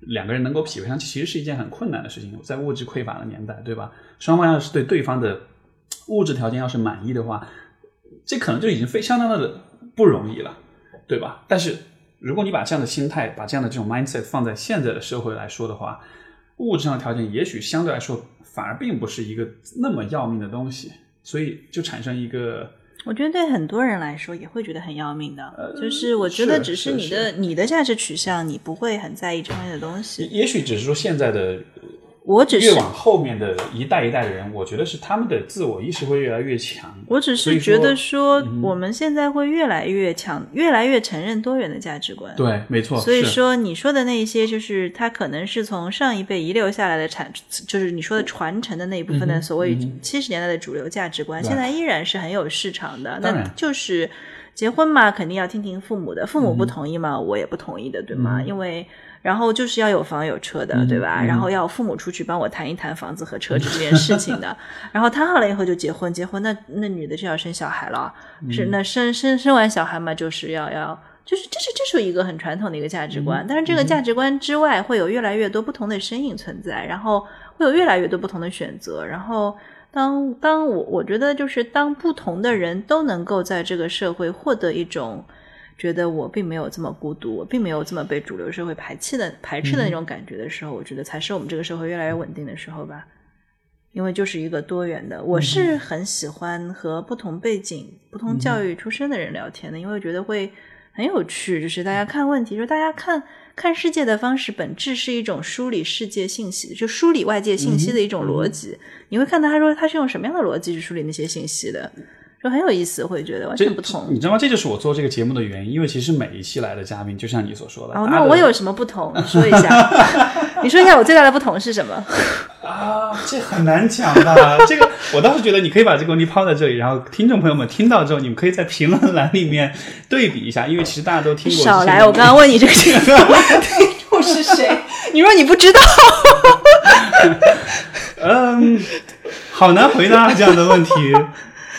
两个人能够匹配上，其实是一件很困难的事情。在物质匮乏的年代，对吧？双方要是对对方的物质条件要是满意的话，这可能就已经非相当的不容易了，对吧？但是如果你把这样的心态，把这样的这种 mindset 放在现在的社会来说的话，物质上的条件也许相对来说反而并不是一个那么要命的东西，所以就产生一个。我觉得对很多人来说也会觉得很要命的，就是我觉得只是你的你的价值取向，你不会很在意这方面的东西。也许只是说现在的。我只是越往后面的一代一代的人，我觉得是他们的自我意识会越来越强。我只是觉得说，我们现在会越来越强，越来越承认多元的价值观。对，没错。所以说，你说的那一些，就是他可能是从上一辈遗留下来的产，就是你说的传承的那一部分的所谓七十年代的主流价值观，现在依然是很有市场的。那就是结婚嘛，肯定要听听父母的，父母不同意嘛，我也不同意的，对吗？因为。然后就是要有房有车的，对吧？然后要父母出去帮我谈一谈房子和车子这件事情的。然后谈好了以后就结婚，结婚那那女的就要生小孩了，是那生生生完小孩嘛，就是要要就是这是这是一个很传统的一个价值观。但是这个价值观之外，会有越来越多不同的身影存在，然后会有越来越多不同的选择，然后。当当我我觉得就是当不同的人都能够在这个社会获得一种觉得我并没有这么孤独，我并没有这么被主流社会排斥的排斥的那种感觉的时候，我觉得才是我们这个社会越来越稳定的时候吧。因为就是一个多元的，我是很喜欢和不同背景、不同教育出身的人聊天的，因为我觉得会很有趣。就是大家看问题，就是大家看看世界的方式，本质是一种梳理世界信息，就梳理外界信息的一种逻辑。你会看到他说他是用什么样的逻辑去梳理那些信息的。就很有意思，会觉得完全不同。你知道吗？这就是我做这个节目的原因，因为其实每一期来的嘉宾，就像你所说的。哦，那我有什么不同？你说一下。你说一下我最大的不同是什么？啊，这很难讲的。这个我倒是觉得你可以把这个问题抛在这里，然后听众朋友们听到之后，你们可以在评论栏里面对比一下，因为其实大家都听过。少来！我刚刚问你这个 听众是谁？你说你不知道？嗯，好难回答这样的问题。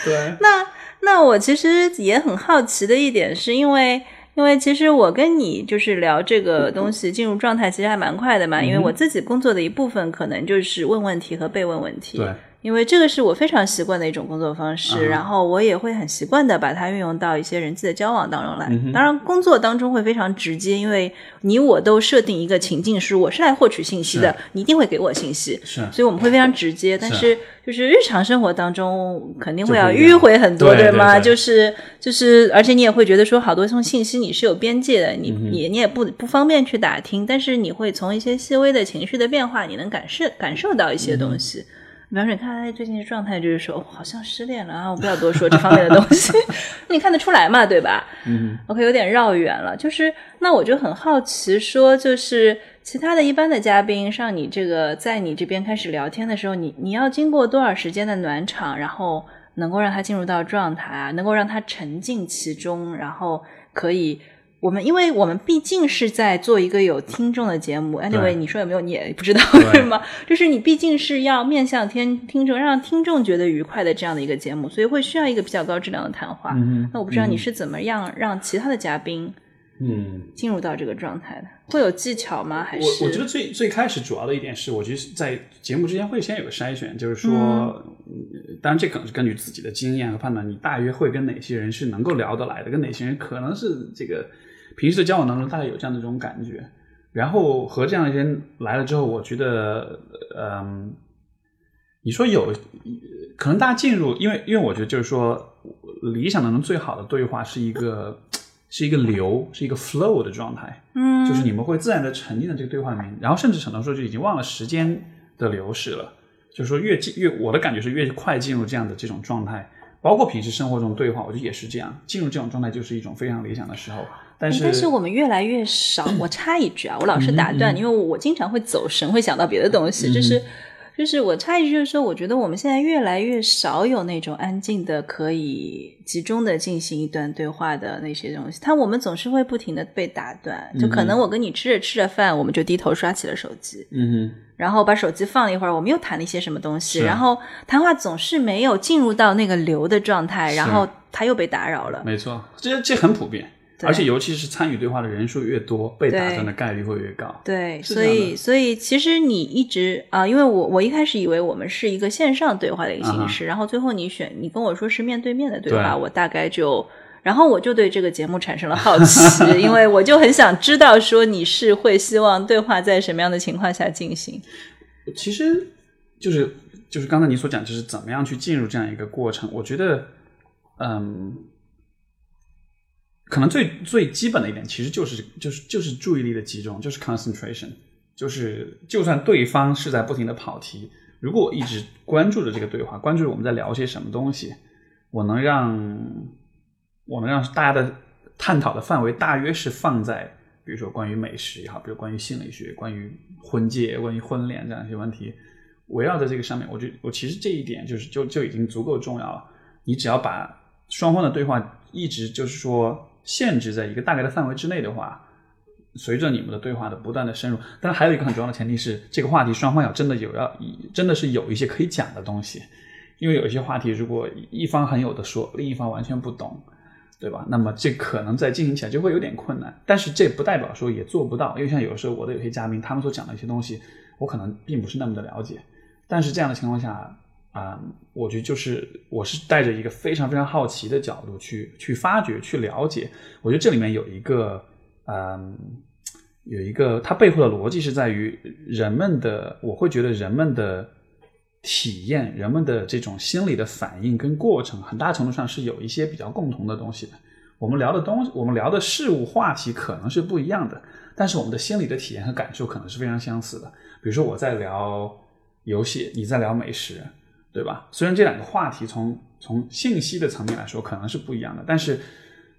对，那那我其实也很好奇的一点，是因为因为其实我跟你就是聊这个东西进入状态，其实还蛮快的嘛。因为我自己工作的一部分可能就是问问题和被问问题。对。因为这个是我非常习惯的一种工作方式，然后我也会很习惯的把它运用到一些人际的交往当中来。当然，工作当中会非常直接，因为你我都设定一个情境是我是来获取信息的，你一定会给我信息，是，所以我们会非常直接。但是就是日常生活当中肯定会要迂回很多，对吗？就是就是，而且你也会觉得说好多种信息你是有边界的，你你你也不不方便去打听，但是你会从一些细微的情绪的变化，你能感受感受到一些东西。比方说，你看他最近的状态，就是说，好像失恋了啊！我不要多说这方面的东西，你看得出来嘛，对吧？嗯，OK，有点绕远了。就是，那我就很好奇，说，就是其他的一般的嘉宾上你这个，在你这边开始聊天的时候，你你要经过多少时间的暖场，然后能够让他进入到状态啊，能够让他沉浸其中，然后可以。我们因为我们毕竟是在做一个有听众的节目，anyway，你说有没有你也不知道是吗？就是你毕竟是要面向听听众，让听众觉得愉快的这样的一个节目，所以会需要一个比较高质量的谈话。那我不知道你是怎么样让其他的嘉宾嗯进入到这个状态的？会有技巧吗？还是我我觉得最最开始主要的一点是，我觉得在节目之前会先有个筛选，就是说，当然这可能是根据自己的经验和判断，你大约会跟哪些人是能够聊得来的，跟哪些人可能是这个。平时的交往当中，大概有这样的一种感觉，然后和这样一些人来了之后，我觉得，嗯，你说有可能大家进入，因为因为我觉得就是说，理想当中最好的对话是一个是一个流，是一个 flow 的状态，嗯，就是你们会自然的沉浸在这个对话里面，然后甚至很多时候就已经忘了时间的流逝了，就是说越进越我的感觉是越快进入这样的这种状态，包括平时生活中对话，我觉得也是这样，进入这种状态就是一种非常理想的时候。但是，但是我们越来越少。我插一句啊，我老是打断，因为我经常会走神，会想到别的东西。就是，就是我插一句，就是说，我觉得我们现在越来越少有那种安静的、可以集中的进行一段对话的那些东西。他我们总是会不停的被打断。就可能我跟你吃着吃着饭，我们就低头刷起了手机，嗯哼，然后把手机放了一会儿，我们又谈了一些什么东西，然后谈话总是没有进入到那个流的状态，然后他又被打扰了。没错，这这很普遍。而且，尤其是参与对话的人数越多，被打断的概率会越高。对，所以，所以其实你一直啊，因为我我一开始以为我们是一个线上对话的一个形式，然后最后你选你跟我说是面对面的对话，我大概就，然后我就对这个节目产生了好奇，因为我就很想知道说你是会希望对话在什么样的情况下进行。其实就是就是刚才你所讲，就是怎么样去进入这样一个过程。我觉得，嗯。可能最最基本的一点，其实就是就是就是注意力的集中，就是 concentration，就是就算对方是在不停的跑题，如果我一直关注着这个对话，关注着我们在聊些什么东西，我能让我能让大家的探讨的范围大约是放在，比如说关于美食也好，比如关于心理学、关于婚介、关于婚恋这样一些问题，围绕在这个上面，我觉我其实这一点就是就就已经足够重要了。你只要把双方的对话一直就是说。限制在一个大概的范围之内的话，随着你们的对话的不断的深入，但是还有一个很重要的前提是，这个话题双方要真的有要，真的是有一些可以讲的东西，因为有一些话题如果一方很有的说，另一方完全不懂，对吧？那么这可能在进行起来就会有点困难。但是这不代表说也做不到，因为像有时候我的有些嘉宾他们所讲的一些东西，我可能并不是那么的了解，但是这样的情况下。啊、我觉得就是我是带着一个非常非常好奇的角度去去发掘、去了解。我觉得这里面有一个，嗯，有一个它背后的逻辑是在于人们的，我会觉得人们的体验、人们的这种心理的反应跟过程，很大程度上是有一些比较共同的东西的。我们聊的东西，我们聊的事物话题可能是不一样的，但是我们的心理的体验和感受可能是非常相似的。比如说我在聊游戏，你在聊美食，对吧？虽然这两个话题从从信息的层面来说可能是不一样的，但是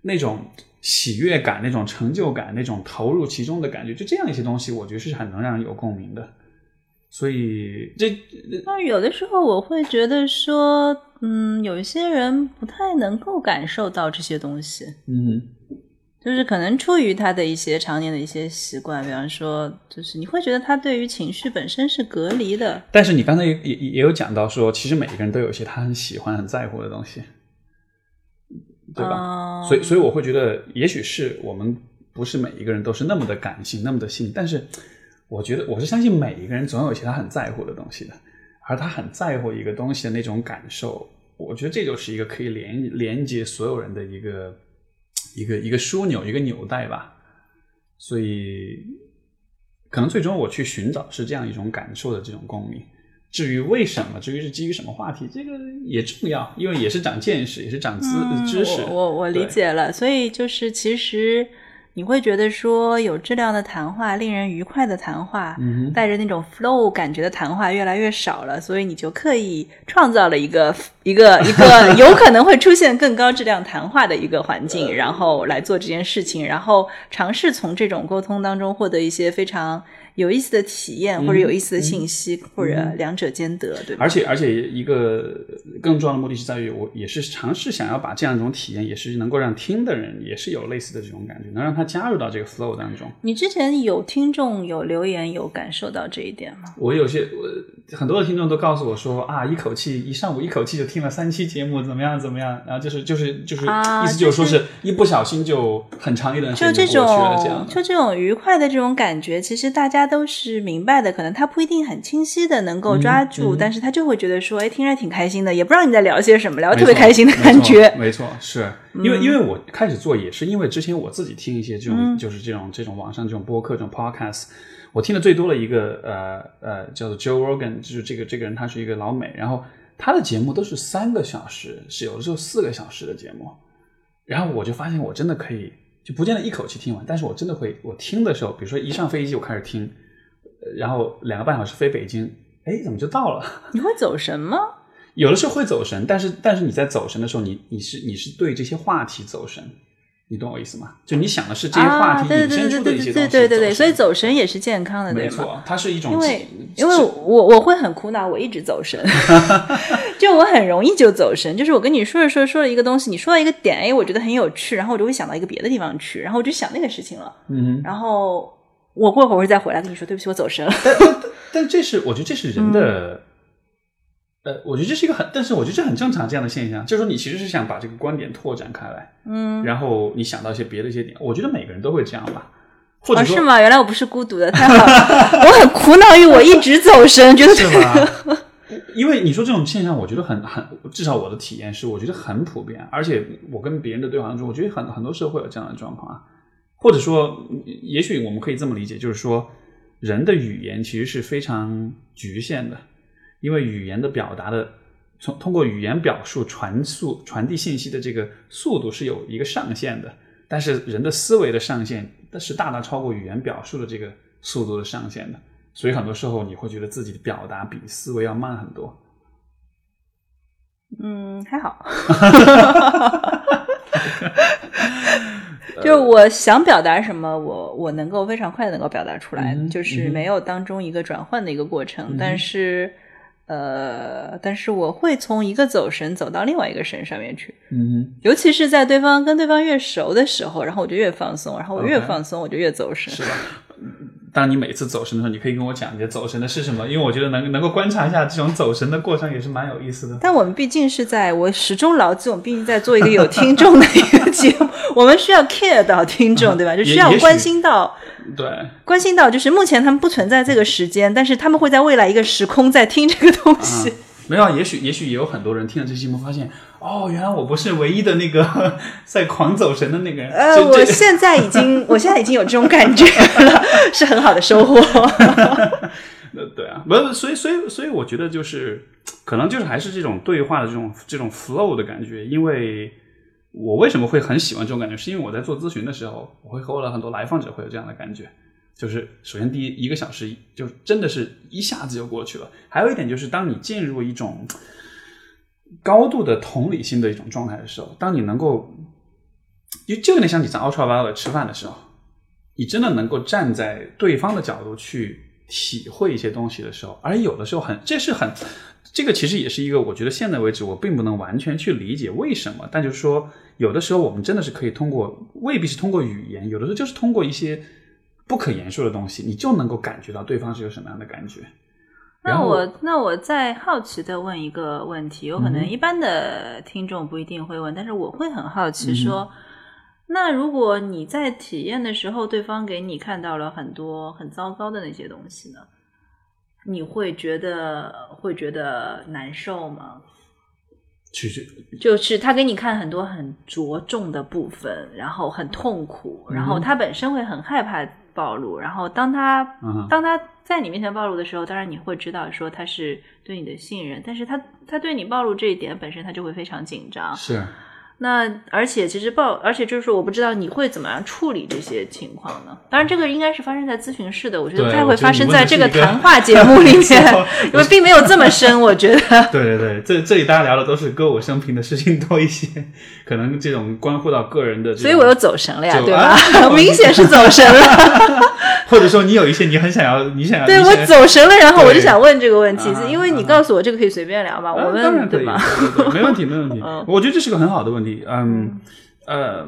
那种喜悦感、那种成就感、那种投入其中的感觉，就这样一些东西，我觉得是很能让人有共鸣的。所以这那有的时候我会觉得说，嗯，有一些人不太能够感受到这些东西，嗯就是可能出于他的一些常年的一些习惯，比方说，就是你会觉得他对于情绪本身是隔离的。但是你刚才也也也有讲到说，其实每一个人都有一些他很喜欢、很在乎的东西，对吧？嗯所以，所以我会觉得，也许是我们不是每一个人都是那么的感性、那么的细腻，但是我觉得我是相信每一个人总有一些他很在乎的东西的，而他很在乎一个东西的那种感受，我觉得这就是一个可以连连接所有人的一个一个一个枢纽、一个纽带吧。所以，可能最终我去寻找是这样一种感受的这种共鸣。至于为什么，至于是基于什么话题，这个也重要，因为也是长见识，也是长知、知识。我我理解了，所以就是其实你会觉得说有质量的谈话、令人愉快的谈话，嗯带着那种 flow 感觉的谈话越来越少了，所以你就刻意创造了一个一个一个 有可能会出现更高质量谈话的一个环境，然后来做这件事情，然后尝试从这种沟通当中获得一些非常有意思的体验，或者有意思的信息，或者两者兼得，对吧？而且而且一个更重要的目的是在于，我也是尝试想要把这样一种体验，也是能够让听的人也是有类似的这种感觉，能让他加入到这个 flow 当中。你之前有听众有留言有感受到这一点吗？我有些我很多的听众都告诉我说啊，一口气一上午一口气就听了三期节目，怎么样怎么样，然后就是就是就是、啊意思就是说是一不小心就很长一段时就这间过去了这。种就这种愉快的这种感觉，其实大家都是明白的，可能他不一定很清晰的能够抓住，嗯。但是他就会觉得说，哎，听着挺开心的，也不知道你在聊些什么，聊得特别开心的感觉。没错，没错是。因为因为我开始做也是因为之前我自己听一些这种、就是这种这种网上这种播客这种 podcast，我听的最多的一个呃呃叫做 Joe Rogan，就是这个这个人他是一个老美，然后他的节目都是三个小时，是有的时候四个小时的节目，然后我就发现我真的可以就不见得一口气听完，但是我真的会我听的时候，比如说一上飞机我开始听，呃然后两个半小时飞北京，哎怎么就到了？你会走神吗？有的时候会走神，但是但是你在走神的时候，你你是你是对这些话题走神，你懂我意思吗？就你想的是这些话啊，题对引申出的一些东西，对对对所以走神也是健康的，没错，它是一种因为因为我我会很苦恼，我一直走神 就我很容易就走神。就是我跟你说着说着说了一个东西，你说到一个点，哎，我觉得很有趣，然后我就会想到一个别的地方去，然后我就想那个事情了，嗯，然后我过会儿会再回来跟你说，对不起，我走神了。但但这是我觉得这是人的，呃，我觉得这是一个很，但是我觉得这很正常这样的现象，就是说你其实是想把这个观点拓展开来，嗯，然后你想到一些别的一些点，我觉得每个人都会这样吧，或者哦，是吗？原来我不是孤独的，太好了。我很苦恼于我一直走神，觉得是吧？因为你说这种现象，我觉得很很，至少我的体验是，我觉得很普遍。而且我跟别人的对话当中，我觉得很很多时候会有这样的状况啊。或者说，也许我们可以这么理解，就是说，人的语言其实是非常局限的，因为语言的表达的，从通过语言表述传速传递信息的这个速度是有一个上限的，但是人的思维的上限，是大大超过语言表述的这个速度的上限的。所以很多时候你会觉得自己的表达比思维要慢很多。嗯，还好。就是我想表达什么，我我能够非常快的能够表达出来，嗯就是没有当中一个转换的一个过程。但是，呃，但是我会从一个走神走到另外一个神上面去，嗯尤其是在对方跟对方越熟的时候，然后我就越放松，然后我越放松我就越走神。是吧？当你每次走神的时候，你可以跟我讲你的走神的是什么，因为我觉得能能够观察一下这种走神的过程也是蛮有意思的。但我们毕竟是在我始终牢记，我们毕竟在做一个有听众的一个节目，我们需要 care 到听众，对吧？就需要关心到对，关心到，就是目前他们不存在这个时间，但是他们会在未来一个时空在听这个东西。没有，啊，也许也许也有很多人听了这期节目，发现哦，原来我不是唯一的那个 在狂走神的那个人。呃，我现在已经，我现在已经有这种感觉了，是很好的收获。呃，对啊，不，所以所以所以，我觉得就是可能就是还是这种对话的这种这种 flow 的感觉。因为我为什么会很喜欢这种感觉，是因为我在做咨询的时候，我会和我的很多来访者会有这样的感觉。就是首先第一一个小时就真的是一下子就过去了。还有一点就是，当你进入一种高度的同理心的一种状态的时候，当你能够，就就有点像你在 Ultra Violet 吃饭的时候，你真的能够站在对方的角度去体会一些东西的时候，而有的时候很，这是很，这个其实也是一个我觉得现在为止我并不能完全去理解为什么，但就是说有的时候我们真的是可以通过，未必是通过语言，有的时候就是通过一些。不可言说的东西，你就能够感觉到对方是有什么样的感觉。那我那我再好奇的问一个问题，有可能一般的听众不一定会问，但是我会很好奇说，那如果你在体验的时候，对方给你看到了很多很糟糕的那些东西呢，你会觉得会觉得难受吗？其实就是他给你看很多很着重的部分，然后很痛苦，然后他本身会很害怕。暴露，然后当他当他在你面前暴露的时候，当然你会知道说他是对你的信任，但是他他对你暴露这一点本身，他就会非常紧张。是。那而且其实报，而且就是我不知道你会怎么样处理这些情况呢？当然，这个应该是发生在咨询室的，我觉得不太会发生在这个谈话节目里面，因为并没有这么深。我觉得，对对对，这这里大家聊的都是歌舞升平的事情多一些，可能这种关乎到个人的，所以我又走神了呀，对吧？明显是走神了。或者说你有一些你很想要，你想要对我走神了，然后我就想问这个问题，是因为你告诉我这个可以随便聊嘛？我问对吗？没问题，没问题。我觉得这是个很好的问题。嗯呃，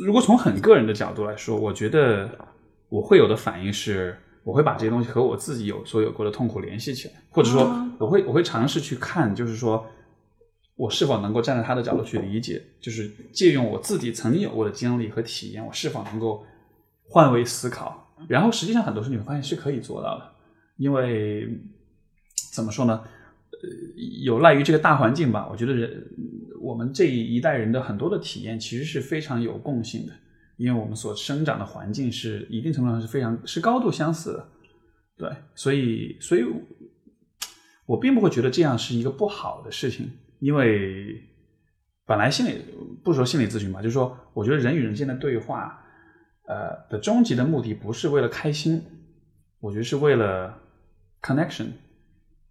如果从很个人的角度来说，我觉得我会有的反应是，我会把这些东西和我自己有所有过的痛苦联系起来，或者说我会我会尝试去看，就是说我是否能够站在他的角度去理解，就是借用我自己曾经有过的经历和体验，我是否能够。换位思考，然后实际上很多时候你会发现是可以做到的，因为怎么说呢？呃，有赖于这个大环境吧。我觉得人我们这一代人的很多的体验其实是非常有共性的，因为我们所生长的环境是一定程度上是非常是高度相似的。对，所以所以，我并不会觉得这样是一个不好的事情，因为本来心理不说心理咨询吧，就是说，我觉得人与人之间的对话。呃的终极的目的不是为了开心，我觉得是为了 connection，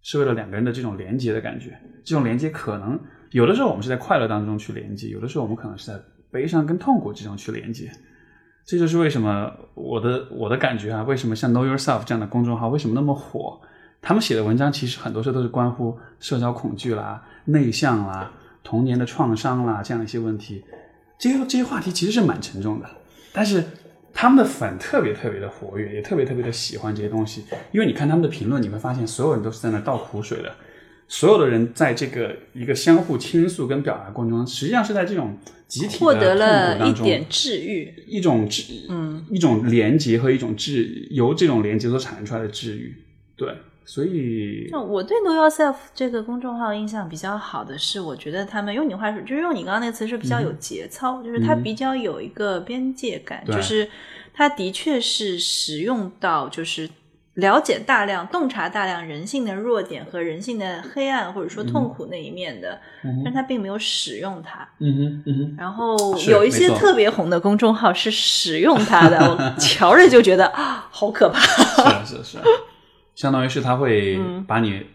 是为了两个人的这种连接的感觉。这种连接可能有的时候我们是在快乐当中去连接，有的时候我们可能是在悲伤跟痛苦之中去连接。这就是为什么我的我的感觉啊，为什么像 Know Yourself 这样的公众号为什么那么火？他们写的文章其实很多时候都是关乎社交恐惧啦、内向啦、童年的创伤啦这样一些问题。这些这些话题其实是蛮沉重的，但是。他们的粉特别特别的活跃，也特别特别的喜欢这些东西。因为你看他们的评论，你会发现所有人都是在那倒苦水的。所有的人在这个一个相互倾诉跟表达过程中，实际上是在这种集体获得了一点治愈，一种治，嗯，一种连接和一种治，由这种连接所产生出来的治愈。对，所以，我对 Know Yourself 这个公众号印象比较好的是，我觉得他们用你话说，就是用你刚刚那个词是比较有节操，就是它比较有一个边界感，就是。它的确是使用到，就是了解大量、洞察大量人性的弱点和人性的黑暗，或者说痛苦那一面的，但他并没有使用它。然后有一些特别红的公众号是使用它的，我 瞧着就觉得啊，好可怕。是是是，相当于是他会把你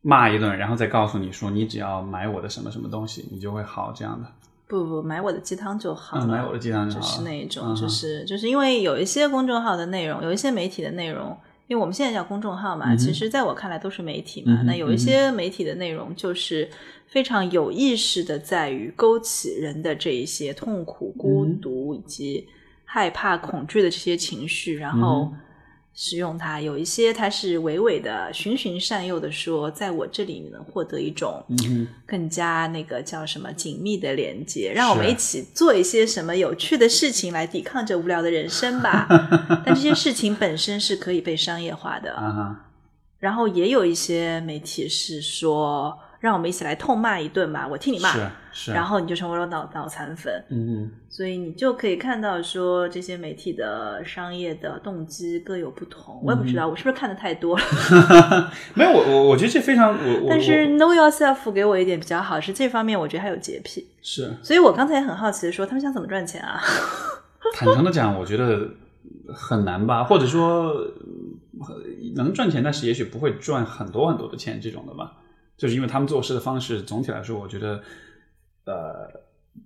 骂一顿，然后再告诉你说，你只要买我的什么什么东西，你就会好这样的。不不，买我的鸡汤就好了。买我的鸡汤就好就是那一种，就是就是因为有一些公众号的内容，有一些媒体的内容，因为我们现在叫公众号嘛，其实在我看来都是媒体嘛。那有一些媒体的内容，就是非常有意识的，在于勾起人的这一些痛苦、孤独以及害怕、恐惧的这些情绪，然后。使用它，有一些它是娓娓的、循循善诱的说，在我这里你能获得一种更加那个叫什么紧密的连接，让我们一起做一些什么有趣的事情来抵抗这无聊的人生吧。但这些事情本身是可以被商业化的。然后也有一些媒体是说，让我们一起来痛骂一顿吧，我替你骂，是是，然后你就成为了脑脑残粉。嗯嗯所以你就可以看到说，这些媒体的商业的动机各有不同。我也不知道，我是不是看的太多了？嗯，没有我我我觉得这非常我我但是 Know Yourself 给我一点比较好，是这方面我觉得还有洁癖。是所以我刚才也很好奇的说，他们想怎么赚钱啊？坦诚的讲，我觉得很难吧，或者说呃能赚钱，但是也许不会赚很多很多的钱这种的吧，就是因为他们做事的方式，总体来说，我觉得，呃，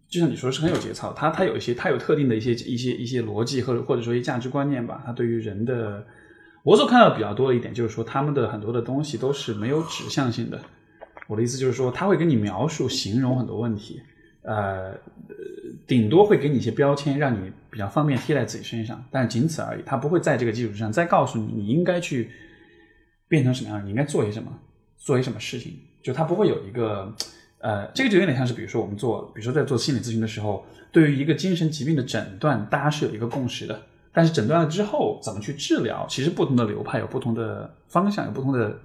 就像你说是很有节操，他他有一些他有特定的一些一些一些逻辑或者或者说一些价值观念吧，他对于人的，我所看到比较多的一点就是说，他们的很多的东西都是没有指向性的。我的意思就是说，他会给你描述、形容很多问题，呃，顶多会给你一些标签，让你比较方便贴在自己身上，但仅此而已。他不会在这个基础之上再告诉你你应该去变成什么样，你应该做些什么，做些什么事情。就他不会有一个，呃，这个就有点像是，比如说我们做，比如说在做心理咨询的时候，对于一个精神疾病的诊断，大家是有一个共识的。但是诊断了之后，怎么去治疗，其实不同的流派有不同的方向，有不同的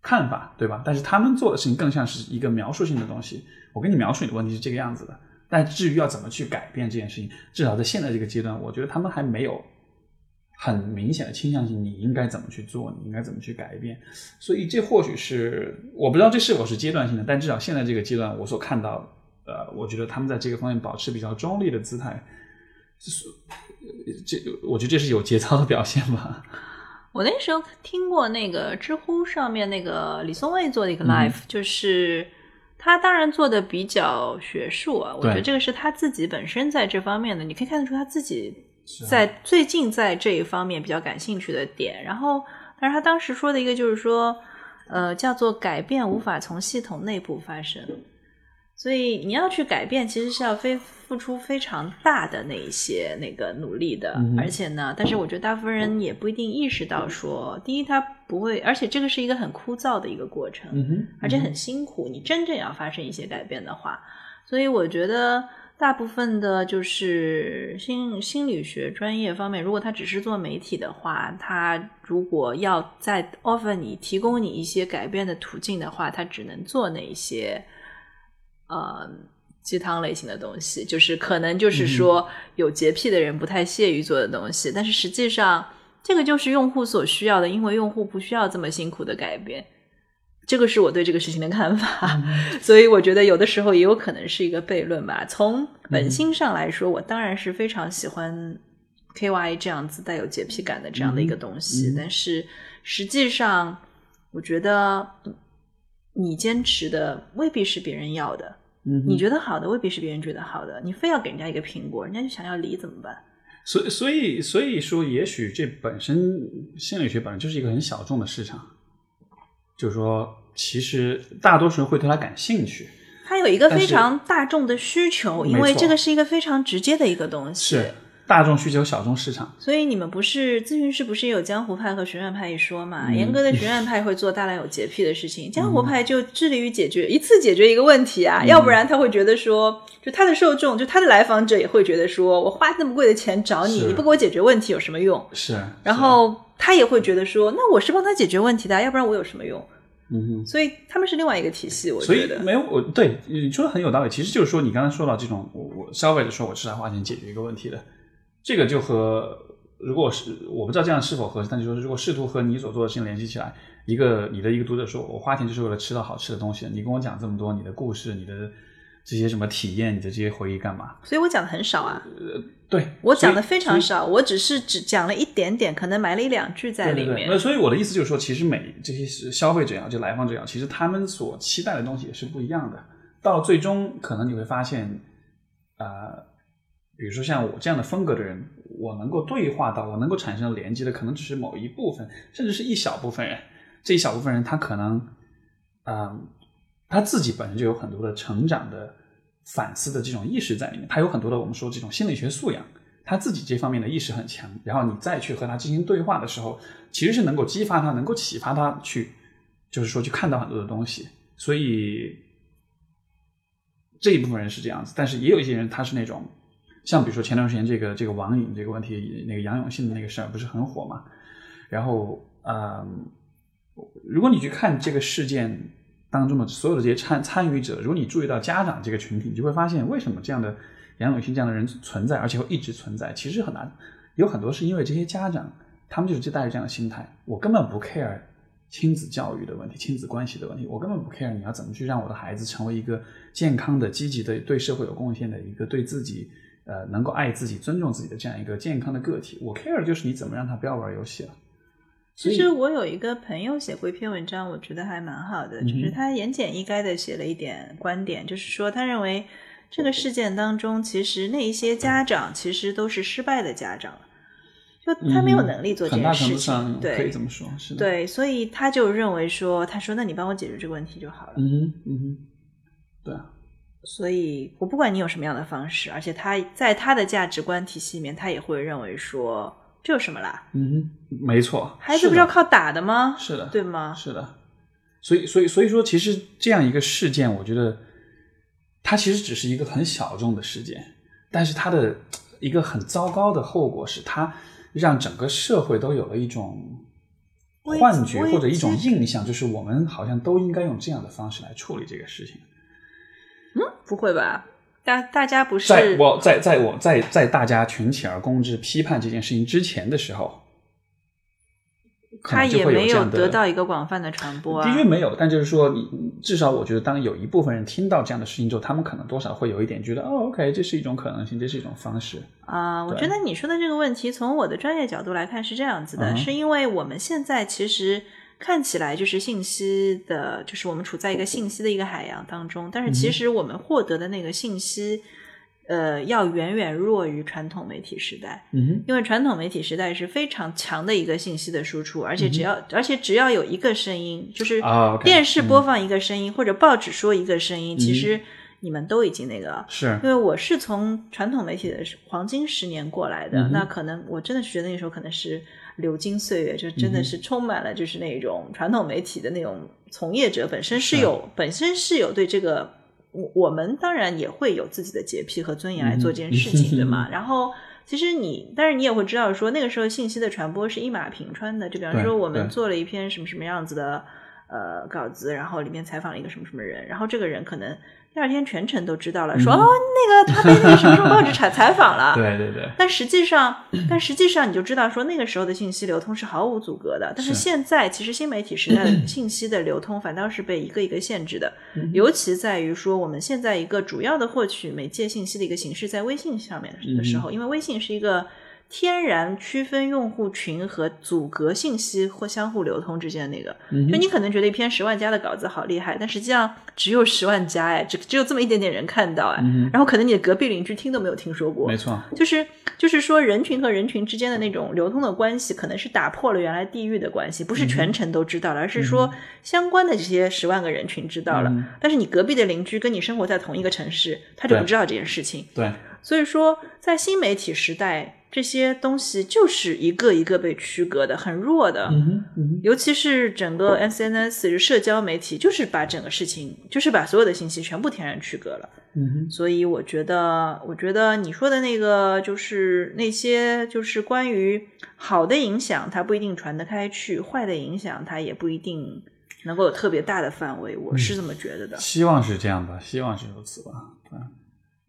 看法，对吧？但是他们做的事情更像是一个描述性的东西。我跟你描述你的问题是这个样子的，但至于要怎么去改变这件事情，至少在现在这个阶段，我觉得他们还没有很明显的倾向性，你应该怎么去做，你应该怎么去改变。所以这或许是我不知道这是否是阶段性的，但至少现在这个阶段我所看到，呃，我觉得他们在这个方面保持比较中立的姿态，是这我觉得这是有节操的表现吧。我那时候听过那个知乎上面那个李松蔚做的一个嗯 live，、就是他当然做的比较学术啊，我觉得这个是他自己本身在这方面的，你可以看得出他自己在最近在这一方面比较感兴趣的点。然后，但是他当时说的一个就是说，呃，叫做改变无法从系统内部发生，所以你要去改变，其实是要非付出非常大的那一些那个努力的。嗯而且呢，但是我觉得大部分人也不一定意识到说，第一，他不会，而且这个是一个很枯燥的一个过程，而且很辛苦。你真正要发生一些改变的话，所以我觉得大部分的就是心心理学专业方面，如果他只是做媒体的话，他如果要再 offer 你提供你一些改变的途径的话，他只能做那一些呃鸡汤类型的东西，就是可能就是说有洁癖的人不太屑于做的东西，但是实际上这个就是用户所需要的，因为用户不需要这么辛苦的改变。这个是我对这个事情的看法，所以我觉得有的时候也有可能是一个悖论吧。从本心上来说，我当然是非常喜欢 KY 这样子带有洁癖感的这样的一个东西，但是实际上，我觉得你坚持的未必是别人要的，嗯你觉得好的未必是别人觉得好的。你非要给人家一个苹果，人家就想要梨怎么办？所以，所以，所以说，也许这本身心理学本身就是一个很小众的市场，就是说，其实大多数人会对它感兴趣，它有一个非常大众的需求，因为这个是一个非常直接的一个东西。是大众需求、小众市场。所以你们不是咨询师，不是也有江湖派和学院派一说嘛？嗯严格的学院派会做大量有洁癖的事情，江湖派就致力于解决一次解决一个问题嗯啊，要不然他会觉得说，就他的受众，就他的来访者也会觉得说，我花那么贵的钱找你，你不给我解决问题有什么用？是，然后他也会觉得说，那我是帮他解决问题的啊，要不然我有什么用？嗯哼。所以他们是另外一个体系，我所以觉得。没有我对你说的很有道理。其实就是说，你刚才说到这种，我我消费者说我是来花钱解决一个问题的，这个就和如果是我不知道这样是否合适，但就说如果试图和你所做的事情联系起来，一个你的一个读者说我花钱就是为了吃到好吃的东西，你跟我讲这么多你的故事，你的这些什么体验，你的这些回忆干嘛？所以我讲的很少啊，呃对我讲的非常少，我只是只讲了一点点，可能埋了一两句在里面。对对对，那所以我的意思就是说，其实每这些是消费者也好，就来访者也好，其实他们所期待的东西也是不一样的。到了最终，可能你会发现，呃，比如说像我这样的风格的人，我能够对话到，我能够产生连接的，可能只是某一部分，甚至是一小部分人。这一小部分人，他可能，嗯、他自己本身就有很多的成长的反思的这种意识在里面，他有很多的我们说这种心理学素养。他自己这方面的意识很强，然后你再去和他进行对话的时候，其实是能够激发他，能够启发他去，就是说去看到很多的东西。所以这一部分人是这样子，但是也有一些人他是那种，像比如说前段时间这个这个网瘾这个问题，那个杨永信的那个事儿不是很火嘛？然后嗯，如果你去看这个事件当中的所有的这些参参与者，如果你注意到家长这个群体，你就会发现为什么这样的杨永信这样的人存在，而且会一直存在。其实很难，有很多是因为这些家长，他们就是就带着这样的心态，我根本不 care 亲子教育的问题、亲子关系的问题，我根本不 care 你要怎么去让我的孩子成为一个健康的、积极的、对社会有贡献的一个对自己呃能够爱自己、尊重自己的这样一个健康的个体。我 care 就是你怎么让他不要玩游戏了。其实我有一个朋友写过一篇文章，我觉得还蛮好的，就是他言简意赅的写了一点观点，就是说他认为这个事件当中，其实那一些家长其实都是失败的家长，就他没有能力做这件事情，对，可以这么说，是的，对，所以他就认为说，他说那你帮我解决这个问题就好了，嗯哼，嗯哼，对啊，所以我不管你有什么样的方式，而且他在他的价值观体系里面，他也会认为说。这有什么啦？嗯，没错，孩子不是要靠打的吗？是的，对吗？是的，所以，所以，所以说，其实这样一个事件，我觉得它其实只是一个很小众的事件，但是它的一个很糟糕的后果是，它让整个社会都有了一种幻觉或者一种印象，就是我们好像都应该用这样的方式来处理这个事情。嗯，不会吧？大大家不是在我在在我在在大家群起而攻之批判这件事情之前的时候，他也没有得到一个广泛的传播。的确没有，但就是说，你至少我觉得，当有一部分人听到这样的事情之后，他们可能多少会有一点觉得，哦，OK，这是一种可能性，这是一种方式啊。我觉得你说的这个问题，从我的专业角度来看是这样子的，是因为我们现在其实。看起来就是信息的，就是我们处在一个信息的一个海洋当中，但是其实我们获得的那个信息，呃，要远远弱于传统媒体时代。嗯因为传统媒体时代是非常强的一个信息的输出，而且只要而且只要有一个声音，就是电视播放一个声音或者报纸说一个声音，其实你们都已经那个了。是。因为我是从传统媒体的黄金十年过来的，那可能我真的是觉得那时候可能是。流金岁月，就真的是充满了，就是那种传统媒体的那种从业者本身是有本身是有对这个，我我们当然也会有自己的洁癖和尊严来做这件事情，对吗？然后其实你，但是你也会知道说，那个时候信息的传播是一马平川的，就比方说我们做了一篇什么什么样子的呃稿子，然后里面采访了一个什么什么人，然后这个人可能。第二天全程都知道了，说哦，那个他被那个什么什么报纸采采访了。对对对。但实际上，但实际上你就知道说那个时候的信息流通是毫无阻隔的。但是现在其实新媒体时代的信息的流通反倒是被一个一个限制的，尤其在于说我们现在一个主要的获取媒介信息的一个形式在微信上面的时候，因为微信是一个。天然区分用户群和阻隔信息或相互流通之间的那个，就你可能觉得一篇十万加的稿子好厉害，但实际上只有十万加哎，只只有这么一点点人看到哎，然后可能你的隔壁邻居听都没有听说过，没错，就是就是说人群和人群之间的那种流通的关系，可能是打破了原来地域的关系，不是全程都知道了，而是说相关的这些十万个人群知道了，但是你隔壁的邻居跟你生活在同一个城市，他就不知道这件事情，对，所以说在新媒体时代。这些东西就是一个一个被区隔的，很弱的。尤其是整个 SNS 社交媒体，就是把整个事情，就是把所有的信息全部天然区隔了。所以我觉得，我觉得你说的那个，就是那些，就是关于好的影响，它不一定传得开去；坏的影响，它也不一定能够有特别大的范围。我是这么觉得的。希望是这样吧，希望是如此吧。对。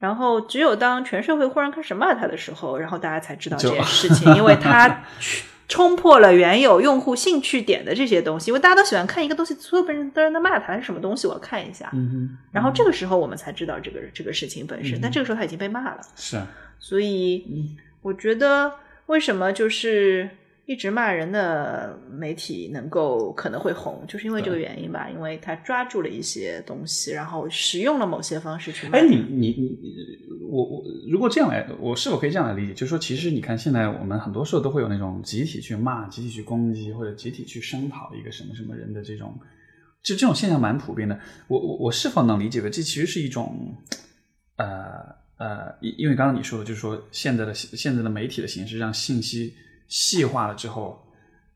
然后，只有当全社会忽然开始骂他的时候，然后大家才知道这件事情，因为他 冲破了原有用户兴趣点的这些东西。因为大家都喜欢看一个东西，所有人都在骂他是什么东西，我要看一下。嗯然后这个时候我们才知道这个这个事情本身，但这个时候他已经被骂了。是啊。所以，我觉得为什么就是。一直骂人的媒体能够可能会红，就是因为这个原因吧，因为他抓住了一些东西，然后使用了某些方式去。哎，你你你，我我如果这样来，我是否可以这样来理解？就是说，其实你看，现在我们很多时候都会有那种集体去骂、集体去攻击，或者集体去声讨一个什么什么人的这种，就这种现象蛮普遍的。我我我是否能理解为这其实是一种，呃呃，因因为刚刚你说的，就是说现在的现在的媒体的形式让信息。细化了之后，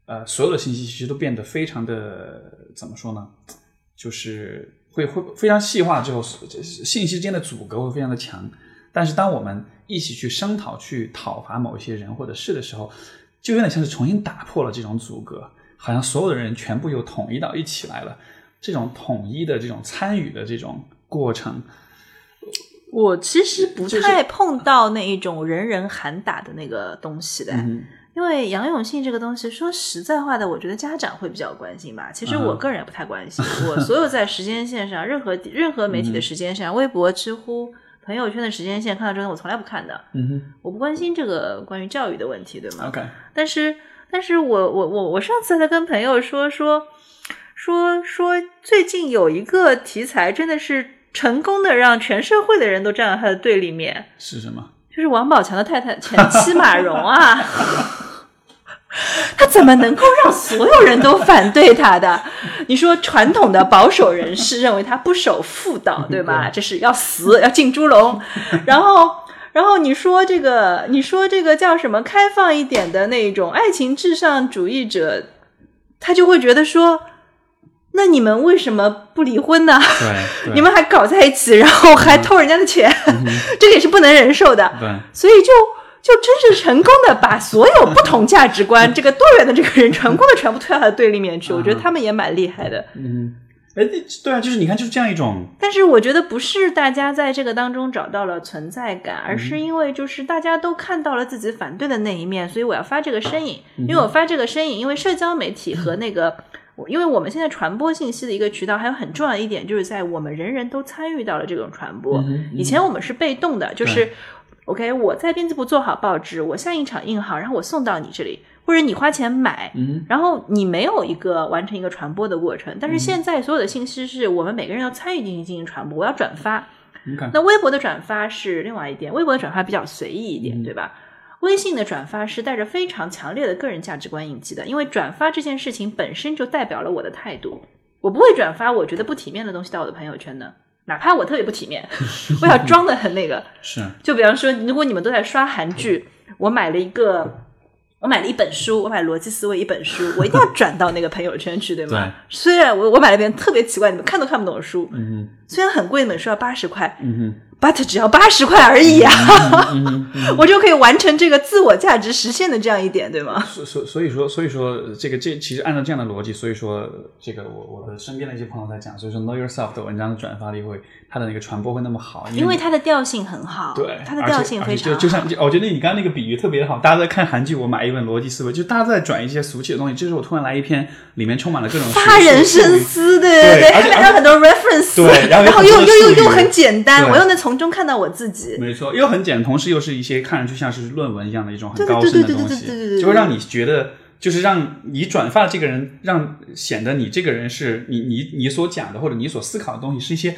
呃，所有的信息其实都变得非常的怎么说呢？就是会会非常细化之后，信息之间的阻隔会非常的强。但是当我们一起去声讨、去讨伐某一些人或者事的时候，就有点像是重新打破了这种阻隔。好像所有的人全部又统一到一起来了。这种统一的这种参与的这种过程，我其实不太碰到那一种人人喊打的那个东西的。因为杨永信这个东西，说实在话的，我觉得家长会比较关心吧。其实我个人也不太关心。我所有在时间线上，任何任何媒体的时间线，微博、知乎、朋友圈的时间线，看到这个我从来不看的。嗯哼，我不关心这个关于教育的问题，对吗？OK。但是，但是我我我我上次在跟朋友说说说说，最近有一个题材真的是成功的让全社会的人都站在他的对立面，是什么？就是王宝强的太太前妻马蓉啊。他怎么能够让所有人都反对他的？你说传统的保守人士认为他不守妇道，对吗？这是要死，要进猪笼。然后，然后你说这个，你说这个叫什么？开放一点的那种爱情至上主义者，他就会觉得说，那你们为什么不离婚呢？对，你们还搞在一起，然后还偷人家的钱，这个也是不能忍受的。对，所以就。就真是成功的把所有不同价值观、这个多元的这个人，成功的全部推到他的对立面去。我觉得他们也蛮厉害的。嗯，哎，对啊，就是你看，就是这样一种。但是我觉得不是大家在这个当中找到了存在感，而是因为就是大家都看到了自己反对的那一面，所以我要发这个声音。因为我发这个声音，因为社交媒体和那个，因为我们现在传播信息的一个渠道，还有很重要的一点，就是在我们人人都参与到了这种传播。以前我们是被动的，就是。OK，我在编辑部做好报纸，我下印厂印好，然后我送到你这里，或者你花钱买，嗯然后你没有一个完成一个传播的过程。但是现在所有的信息是我们每个人要参与进行进行传播，我要转发。那微博的转发是另外一点，微博的转发比较随意一点，对吧？微信的转发是带着非常强烈的个人价值观印记的，因为转发这件事情本身就代表了我的态度，我不会转发我觉得不体面的东西到我的朋友圈的。哪怕我特别不体面，我要装的很那个。是，就比方说，如果你们都在刷韩剧，我买了一个，我买了一本书，我买逻辑思维一本书，我一定要转到那个朋友圈去，对吗？对。虽然我我买了一本特别奇怪，你们看都看不懂的书，嗯虽然很贵，一本书要八十块，嗯哼。But 只要八十块而已啊，我就可以完成这个自我价值实现的这样一点，对吗？所所所以说，所以说这个这其实按照这样的逻辑，所以说这个我我的身边的一些朋友在讲，所以说 Know Yourself 的文章的转发力会，它的那个传播会那么好，因为它的调性很好，对，它的调性非常就就像我觉得你刚刚那个比喻特别好，大家在看韩剧，我买一本逻辑思维，就大家在转一些俗气的东西，这时候我突然来一篇里面充满了各种发人深思对，对对，还有很多 reference，对，然后又又又又很简单，我又能从中看到我自己。没错，又很简，同时又是一些看上去像是论文一样的一种很高深的东西，就会让你觉得，就是让你转发的这个人，让显得你这个人是你你你所讲的或者你所思考的东西是一些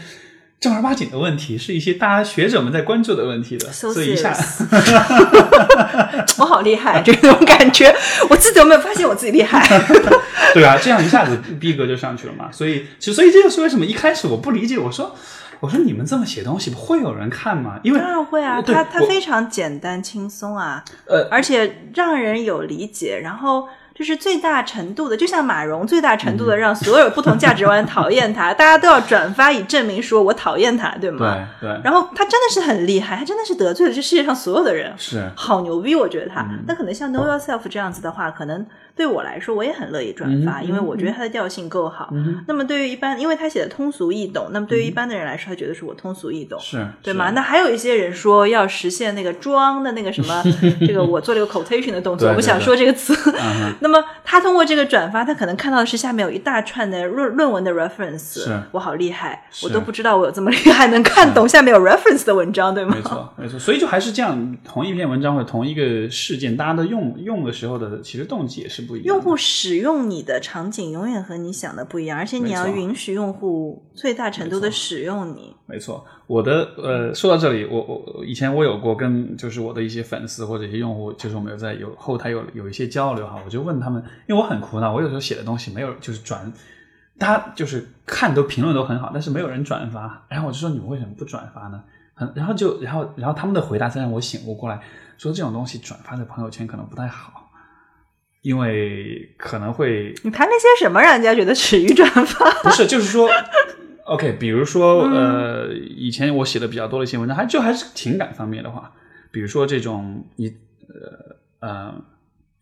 正儿八经的问题，是一些大家学者们在关注的问题的，所以一下，我好厉害，这种感觉，我自己有没有发现我自己厉害？对啊，这样一下子逼格就上去了嘛。所以，所以这就是为什么一开始我不理解，我说。我说你们这么写东西会有人看吗？因为当然会啊，它它非常简单轻松啊，呃，而且让人有理解，然后就是最大程度的，就像马蓉最大程度的让所有不同价值观讨厌他，大家都要转发以证明说我讨厌他，对吗？对对。然后他真的是很厉害，他真的是得罪了这世界上所有的人，是好牛逼，我觉得他。那可能像 Know Yourself 这样子的话，可能。对我来说，我也很乐意转发，因为我觉得它的调性够好。那么对于一般，因为他写的通俗易懂，那么对于一般的人来说，他觉得是我通俗易懂，是对吗？那还有一些人说要实现那个装的那个什么，这个我做了一个 quotation 的动作，我不想说这个词。那么他通过这个转发，他可能看到的是下面有一大串的论论文的 reference，我好厉害，我都不知道我有这么厉害，能看懂下面有 reference 的文章，对吗？没错，没错。所以就还是这样，同一篇文章或者同一个事件，大家都用用的时候的其实动机也是。用户使用你的场景永远和你想的不一样，而且你要允许用户最大程度的使用你。没错，我的呃，说到这里，我我以前我有过跟就是我的一些粉丝或者一些用户，就是我们有在有后台有有一些交流哈，我就问他们，因为我很苦恼，我有时候写的东西没有就是转，大家就是看都评论都很好，但是没有人转发，然后我就说你们为什么不转发呢？很然后就然后然后他们的回答才让我醒悟过来，说这种东西转发在朋友圈可能不太好。因为可能会你谈那些什么，让人家觉得耻于转发？不是，就是说，OK，比如说，呃，以前我写的比较多的一些文章，还就还是情感方面的话，比如说这种你呃呃，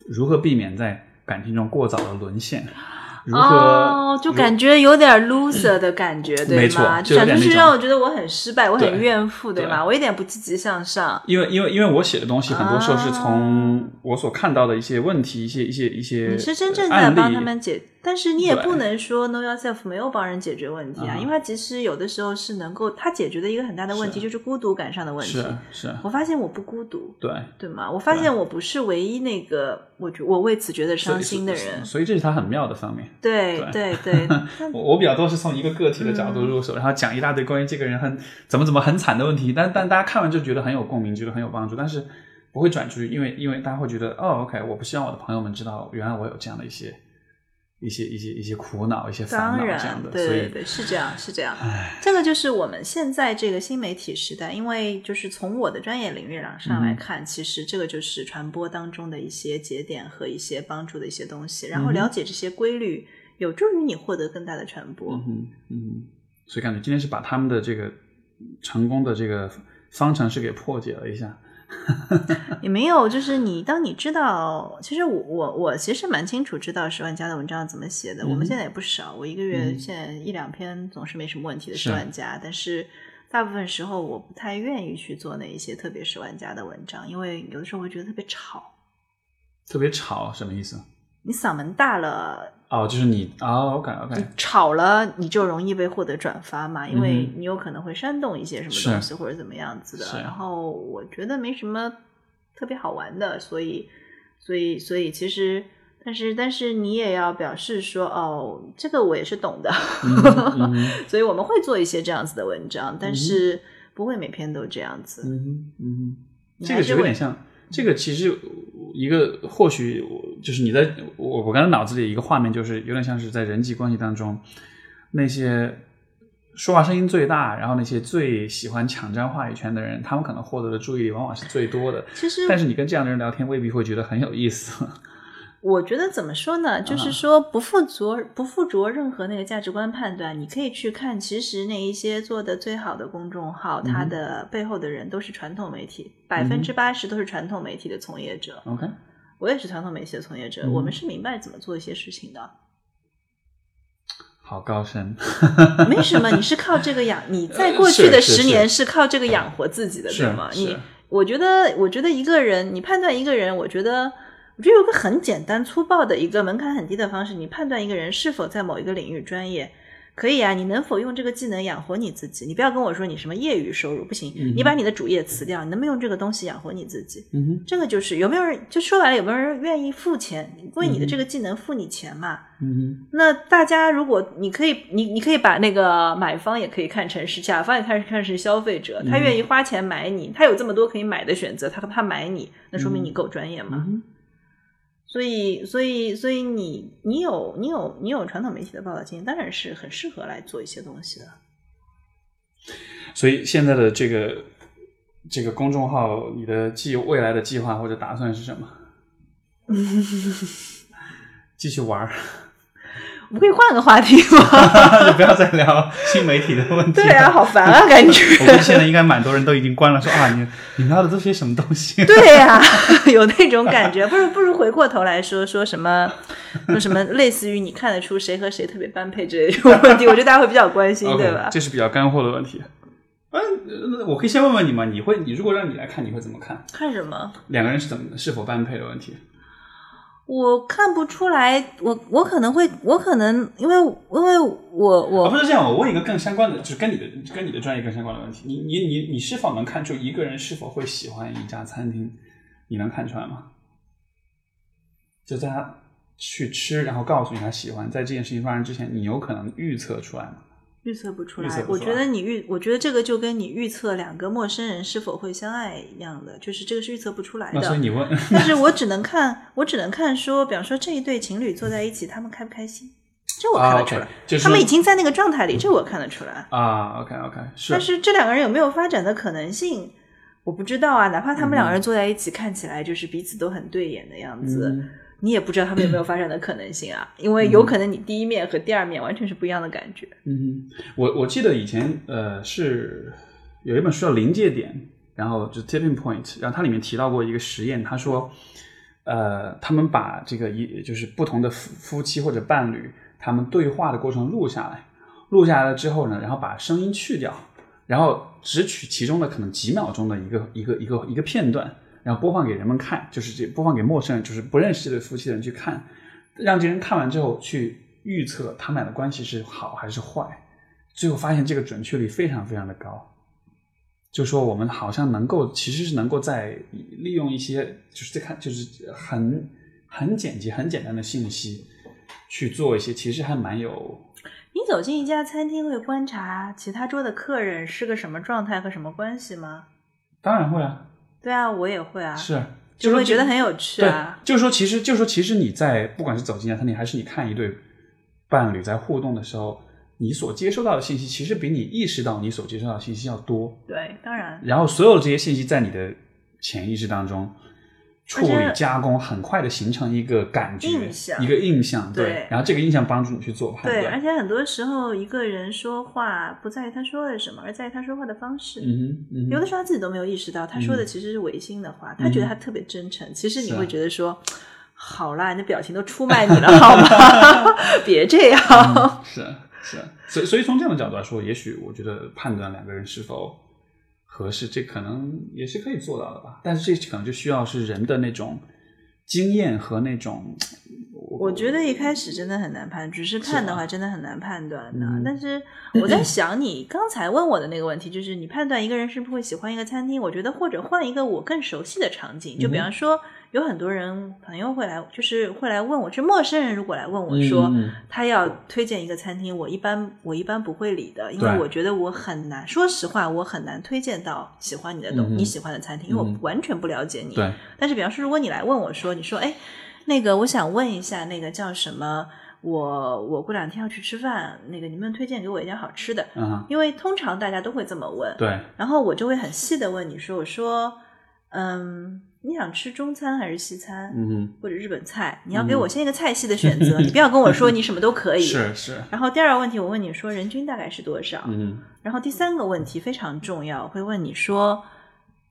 如何避免在感情中过早的沦陷。如何？哦，就感觉有点 loser 的感觉，对吗？就有点那种就是让我觉得我很失败，我很怨妇，对对吗？我一点不积极向上。因为因为因为我写的东西很多时候是啊从我所看到的一些问题、一些一些一些你是真正在帮他们解，但是你也不能说 Know Yourself 没有帮人解决问题啊，啊因为他其实有的时候是能够，他解决的一个很大的问题就是孤独感上的问题。是是，我发现我不孤独，对。对吗？我发现我不是唯一那个我觉我为此觉得伤心的人。所以这是他很妙的方面。对对对，我我比较多是从一个个体的角度入手，然后讲一大堆关于这个人很怎么怎么很惨的问题，但但大家看完就觉得很有共鸣，觉得很有帮助，但是不会转出去，因为因为大家会觉得哦，OK，我不希望我的朋友们知道原来我有这样的一些一些一些一些苦恼、一些烦恼当然这样的，对对对，是这样是这样。这个就是我们现在这个新媒体时代，因为就是从我的专业领域上来看，其实这个就是传播当中的一些节点和一些帮助的一些东西，然后了解这些规律，有助于你获得更大的传播。嗯哼嗯，所以感觉今天是把他们的这个成功的这个方程式给破解了一下。也没有，就是你当你知道，其实我我我其实蛮清楚知道十万加的文章怎么写的。我们现在也不少，我一个月嗯现在一两篇总是没什么问题的是十万加，但是大部分时候我不太愿意去做那一些特别十万加的文章，因为有的时候会觉得特别吵。特别吵什么意思？你嗓门大了，哦，就是你哦，OK OK，吵了，你就容易被获得转发嘛，因为嗯你有可能会煽动一些什么东西或者怎么样子的。然后我觉得没什么特别好玩的，所以，所以，所以其实，但是，但是你也要表示说，哦，这个我也是懂的，嗯哼嗯 所以我们会做一些这样子的文章，但是不会每篇都这样子。嗯嗯，这个是有点像，这个其实一个或许就是你在我我刚才脑子里一个画面，就是有点像是在人际关系当中那些说话声音最大，然后那些最喜欢抢占话语权的人，他们可能获得的注意力往往是最多的。其实但是你跟这样的人聊天，未必会觉得很有意思。我觉得怎么说呢？啊就是说不附着不附着任何那个价值观判断，你可以去看，其实那一些做的最好的公众号，它嗯的背后的人都是传统媒体，百分之八十都是传统媒体的从业者。OK，我也是传统媒体的从业者，嗯我们是明白怎么做一些事情的。好高深。没什么，你是靠这个养，你在过去的十年是靠这个养活自己的，对吗？你，我觉得，我觉得一个人，你判断一个人，我觉得，我觉得有个很简单粗暴的一个门槛很低的方式，你判断一个人是否在某一个领域专业。可以啊，你能否用这个技能养活你自己？你不要跟我说你什么业余收入不行，嗯你把你的主业辞掉，你能不能用这个东西养活你自己？嗯哼，这个就是有没有人，就说白了，有没有人愿意付钱为你的这个技能付你钱嘛？嗯那大家如果你可以，你你可以把那个买方也可以看成是甲方，也看看是消费者，他愿意花钱买你，他有这么多可以买的选择，他他买你，那说明你够专业嘛。哼，所以，所以，所以你你有你有你有传统媒体的报道经验，当然是很适合来做一些东西的。所以现在的这个这个公众号，你的计未来的计划或者打算是什么？继续玩儿，我们可以换个话题吗？就不要再聊新媒体的问题。对啊，好烦啊，感觉。我觉得现在应该蛮多人都已经关了，说啊，你你们聊的都是些什么东西？对呀、有那种感觉，不如不如回过头来说说什么，说什么类似于你看得出谁和谁特别般配之类这种问题，我觉得大家会比较关心，对吧？这是比较干货的问题。嗯，呃我可以先问问你嘛，你会，你如果让你来看，你会怎么看看什么？两个人是怎么是否般配的问题？我看不出来，我我可能会，我可能因为因为我啊，我不是这样，我问一个更相关的，就是跟你的跟你的专业更相关的问题。你你你你是否能看出一个人是否会喜欢一家餐厅？你能看出来吗？就在他去吃，然后告诉你他喜欢，在这件事情发生之前，你有可能预测出来吗？预测不出来。我觉得你预，我觉得这个就跟你预测两个陌生人是否会相爱一样的，就是这个是预测不出来的。那所以你问，但是我只能看，我只能看说，比方说这一对情侣坐在一起，他们开不开心，这我看啊得出来。，OK，就是他们已经在那个状态里，这我看得出来。啊，OK OK，是但是这两个人有没有发展的可能性，我不知道啊。哪怕他们两个嗯人坐在一起，看起来就是彼此都很对眼的样子，嗯你也不知道他们有没有发展的可能性啊。因为有可能你第一面和第二面完全是不一样的感觉。嗯，我我记得以前呃是有一本书叫《临界点》，然后就 Tipping Point，然后它里面提到过一个实验，他说，呃，他们把这个一就是不同的夫夫妻或者伴侣他们对话的过程录下来，录下来了之后呢，然后把声音去掉，然后只取其中的可能几秒钟的一个一个一个一个片段，然后播放给人们看，就是这播放给陌生人，就是不认识这对夫妻的人去看，让这人看完之后去预测他们俩的关系是好还是坏，最后发现这个准确率非常非常的高。就说我们好像能够，其实是能够在利用一些，就是在看，就是很很简洁、很简单的信息去做一些，其实还蛮有。你走进一家餐厅会观察其他桌的客人是个什么状态和什么关系吗？当然会啊。对啊，我也会啊。是，就会觉得很有趣啊。就是说，其实，就是说，其实你在不管是走进餐厅，还是你看一对伴侣在互动的时候。你所接收到的信息，其实比你意识到你所接收到的信息要多。对，当然。然后所有的这些信息在你的潜意识当中处理加工，很快的形成一个感觉，一个印象。对。然后这个印象帮助你去做判断。对，而且很多时候一个人说话不在于他说了什么，而在于他说话的方式。嗯嗯。有的时候他自己都没有意识到，他说的其实是违心的话，他觉得他特别真诚。其实你会觉得说，好啦，你的表情都出卖你了，好吗？别这样。是。是，所以所以从这样的角度来说，也许我觉得判断两个人是否合适，这可能也是可以做到的吧。但是这可能就需要是人的那种经验和那种。我觉得一开始真的很难判，只是看的话真的很难判断的。但是我在 想，你刚才问我的那个问题，就是你判断一个人是不是会喜欢一个餐厅，我觉得或者换一个我更熟悉的场景，就比方说。有很多人朋友会来，就是会来问我，就陌生人如果来问我说他要推荐一个餐厅，我一般我一般不会理的，因为我觉得我很难，说实话，我很难推荐到喜欢你的东你喜欢的餐厅，因为我完全不了解你。对。但是，比方说，如果你来问我说，你说，哎，那个我想问一下，那个叫什么？我我过两天要去吃饭，那个你们推荐给我一家好吃的。嗯。因为通常大家都会这么问。对。然后我就会很细的问你说，我说，嗯。你想吃中餐还是西餐？嗯，或者日本菜？你要给我先一个菜系的选择，你不要跟我说你什么都可以。是是。然后第二个问题，我问你说人均大概是多少？嗯。然后第三个问题非常重要，会问你说，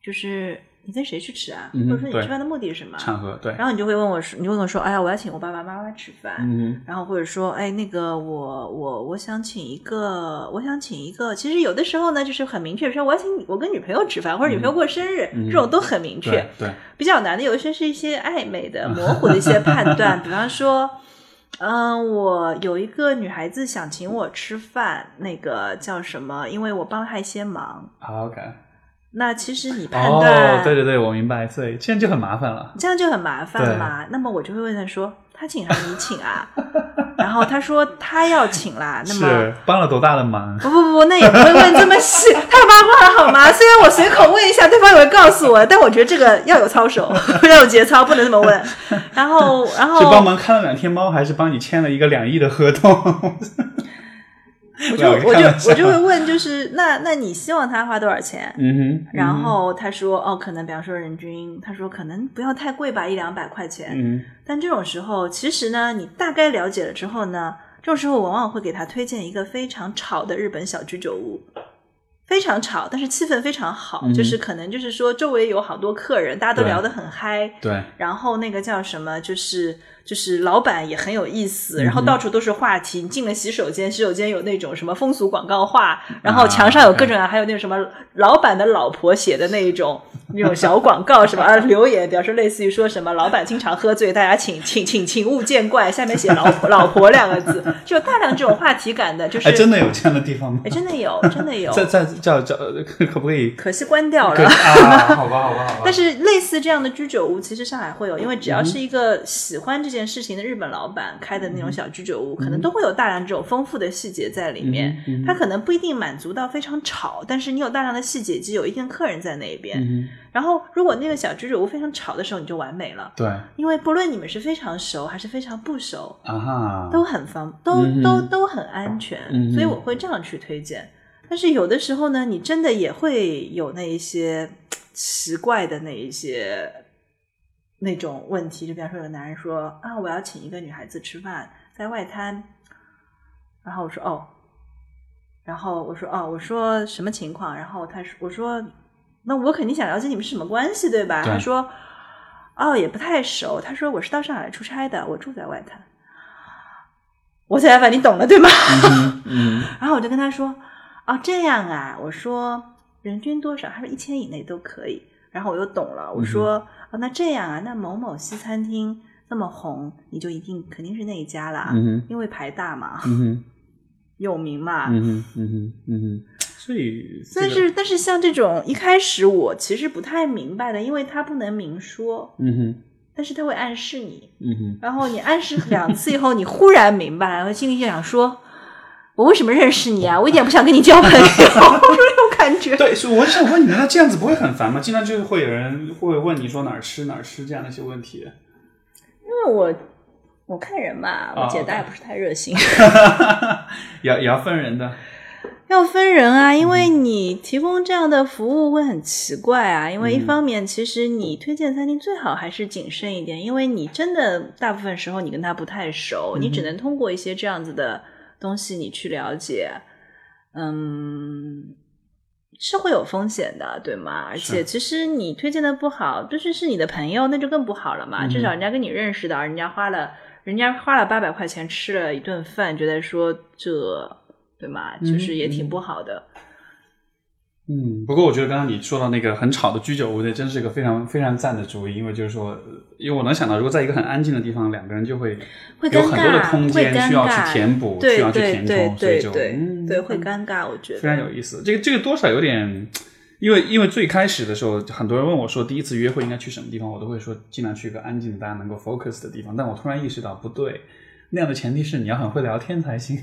就是。你跟谁去吃啊？或者说你吃饭的目的是什么？场合对。然后你就会问我说，你问我说，哎呀，我要请我爸爸妈妈吃饭。嗯。然后或者说，哎，那个我我我想请一个，我想请一个。其实有的时候呢，就是很明确，说我要请我跟女朋友吃饭，或者女朋友过生日，这种都很明确。对。比较难的有一些是一些暧昧的、模糊的一些判断，比方说，嗯，我有一个女孩子想请我吃饭，那个叫什么？因为我帮她一些忙。OK。那其实你判断，对对对，我明白，所以这样就很麻烦了。这样就很麻烦嘛。那么我就会问他说：“他请还是你请啊？” 然后他说：“他要请啦。”那么帮了多大的忙？不不不，那也不会问这么细，太八卦了好吗？虽然我随口问一下，对方也会告诉我，但我觉得这个要有操守，要有节操，不能这么问。然后，然后是帮忙看了两天猫，还是帮你签了一个两亿的合同？我就我就我就会问，就是那那你希望他花多少钱？嗯哼，然后他说哦，可能比方说人均，他说可能不要太贵吧，一两百块钱。嗯，但这种时候，其实呢，你大概了解了之后呢，这种时候往往会给他推荐一个非常吵的日本小居酒屋，非常吵，但是气氛非常好，就是可能就是说周围有好多客人，大家都聊得很嗨。对，然后那个叫什么，就是。就是老板也很有意思，然后到处都是话题。你进了洗手间，洗手间有那种什么风俗广告画，然后墙上有各种，还有那种什么老板的老婆写的那一种那种小广告，什么啊留言，表示类似于说什么老板经常喝醉，大家请请请请勿见怪，下面写老婆老婆两个字，就大量这种话题感的，就是真的有这样的地方吗？哎，真的有，真的有。在在叫叫可不可以？可惜关掉了。啊，好吧，好吧，好吧。但是类似这样的居酒屋，其实上海会有，因为只要是一个喜欢这。这件事情的日本老板开的那种小居酒屋，可能都会有大量这种丰富的细节在里面。他可能不一定满足到非常吵，但是你有大量的细节，就有一定客人在那边。然后，如果那个小居酒屋非常吵的时候，你就完美了。对，因为不论你们是非常熟还是非常不熟，啊，都很方，都都都很安全。所以我会这样去推荐。但是有的时候呢，你真的也会有那一些奇怪的那一些。那种问题，就比方说，有个男人说啊，我要请一个女孩子吃饭，在外滩。然后我说哦，然后我说哦，我说什么情况？然后他说，我说那我肯定想了解你们是什么关系，对吧？他说哦，也不太熟。他说我是到上海出差的，我住在外滩。我才反你懂了对吗？嗯 然后我就跟他说，哦，这样啊，我说人均多少？他说一千以内都可以。然后我又懂了，我说，哦，那这样啊，那某某西餐厅那么红，你就一定肯定是那一家啦，嗯哼因为牌大嘛，嗯哼有名嘛。嗯哼嗯哼嗯哼，所以但是但是像这种一开始我其实不太明白的，因为他不能明说，嗯哼但是他会暗示你，嗯哼然后你暗示两次以后，你忽然明白了，我心里就想说，我为什么认识你啊？我一点不想跟你交朋友，这种感觉。对，所以我想问你，难道这样子不会很烦吗？经常就是会有人会问你说哪儿吃哪儿吃这样的一些问题。因为我我看人嘛，我啊解答也不是太热心，也要也要分人的。要分人啊。因为你提供这样的服务会很奇怪啊。因为一方面，其实你推荐餐厅最好还是谨慎一点，因为你真的大部分时候你跟他不太熟，你只能通过一些这样子的东西你去了解，嗯。是会有风险的，对吗？而且其实你推荐的不好，就是是你的朋友，那就更不好了嘛。至少人家跟你认识的，人家花了，人家花了八百块钱吃了一顿饭，觉得说这，对吗？就是也挺不好的。嗯，不过我觉得刚刚你说到那个很吵的居酒屋，那真是一个非常非常赞的主意，因为就是说，呃因为我能想到，如果在一个很安静的地方，两个人就会会有很多的，空间需要去，填补，需要去填充，所以就对对嗯对，会尴尬，我觉得非常有意思。这个这个多少有点，因为因为最开始的时候，很多人问我说第一次约会应该去什么地方，我都会说尽量去一个安静的、大家能够 focus 的地方。但我突然意识到不对，那样的前提是你要很会聊天才行。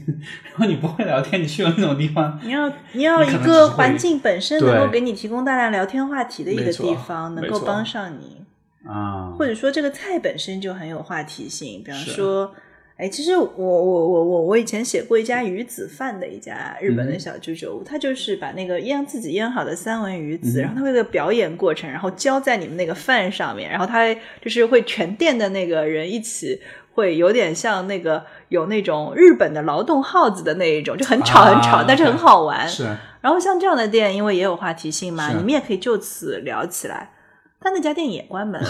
然后你不会聊天，你去了那种地方，你要你要一个环境本身能够给你提供大量聊天话题的一个地方，能够帮上你。啊，或者说这个菜本身就很有话题性，比方说，哎，其实我我我我我以前写过一家鱼子饭的一家日本的小居酒屋，它就是把那个腌自己腌好的三文鱼子，然后他会有个表演过程，然后浇在你们那个饭上面，然后他就是会全店的那个人一起。会有点像那个有那种日本的劳动号子的那一种，就很吵很吵，啊但是很好玩。是然后像这样的店，因为也有话题性嘛，你们也可以就此聊起来。但那家店也关门了，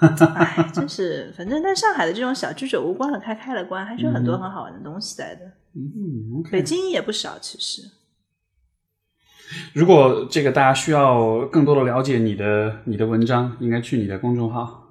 哎，真是，反正在上海的这种小居酒屋关了开，开了关，还是有很多很好玩的东西在的。嗯，OK。北京也不少，其实。如果这个大家需要更多的了解你的你的文章，应该去你的公众号。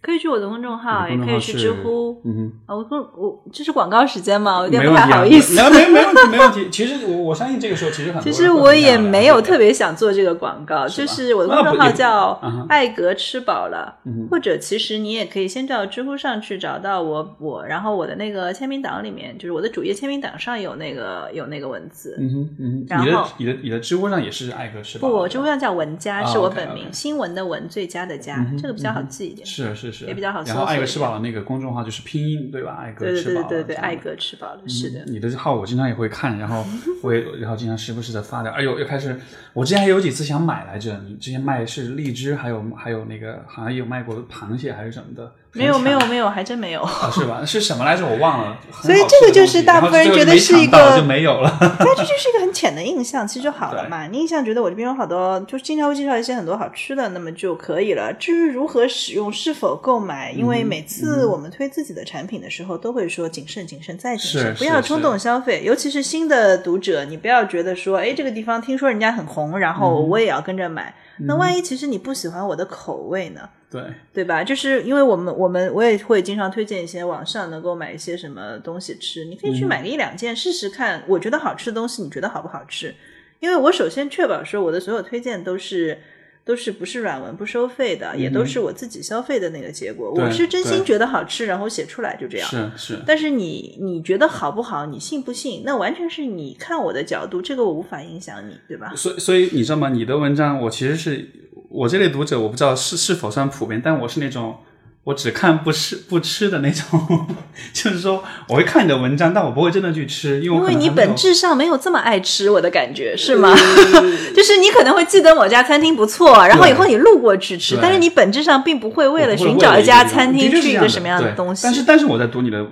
可以去我的公众号，也可以去知乎。嗯啊，我公我这是广告时间嘛？我有，点不太好意思。没没没问题，没问题。其实我我相信这个时候，其实很多其实我也没有特别想做这个广告，就是我的公众号叫嗯哼“艾格吃饱了”，嗯或者其实你也可以先到知乎上去找到我，我然后我的那个签名档里面，就是我的主页签名档上有那个有那个文字。嗯哼嗯哼，你的然后你的你的知乎上也是艾格吃饱？不，我知乎上叫文佳，啊是我本名，新闻的文，最佳的佳，这个比较好记一点。是是是，也比较好然后艾格搜索一点吃饱了那个公众号就是拼音对吧？艾格对对吃饱了对对对对，艾格吃饱了，是的。你的号我经常也会看，然后我也 然后经常时不时的发点。哎呦，又开始，我之前还有几次想买来着。你之前卖是荔枝，还有还有那个好像也有卖过螃蟹还是什么的。没有没有没有，还真没有。是吧？是什么来着？我忘了。所以这个就是大部分人觉得是一个就没有了。那这就是一个很浅的印象，其实就好了嘛。你印象觉得我这边有好多，就经常会介绍一些很多好吃的，那么就可以了。至于如何使用、是否购买，因为每次我们推自己的产品的时候，都会说谨慎、谨慎再谨慎，不要冲动消费。尤其是新的读者，你不要觉得说，哎，这个地方听说人家很红，然后我也要跟着买。那万一其实你不喜欢我的口味呢？对，对吧？就是因为我们我们我也会经常推荐一些网上能够买一些什么东西吃，你可以去买个一两件试试看。我觉得好吃的东西，你觉得好不好吃？因为我首先确保说我的所有推荐都是都是不是软文不收费的，也都是我自己消费的那个结果。对我是真心觉得好吃，然后写出来就这样。是是。但是你你觉得好不好，你信不信，那完全是你看我的角度，这个我无法影响你，对吧？所以，所以你知道吗？你的文章，我其实是我这类读者，我不知道是是否算普遍，但我是那种我只看不吃不吃的那种，就是说我会看你的文章，但我不会真的去吃，因为因为你本质上没有这么爱吃，我的感觉是吗？就是你可能会记得某家餐厅不错，然后以后你路过去吃，但是你本质上并不会为了寻找一家餐厅去一个什么样的东西。但是，但是我在读你的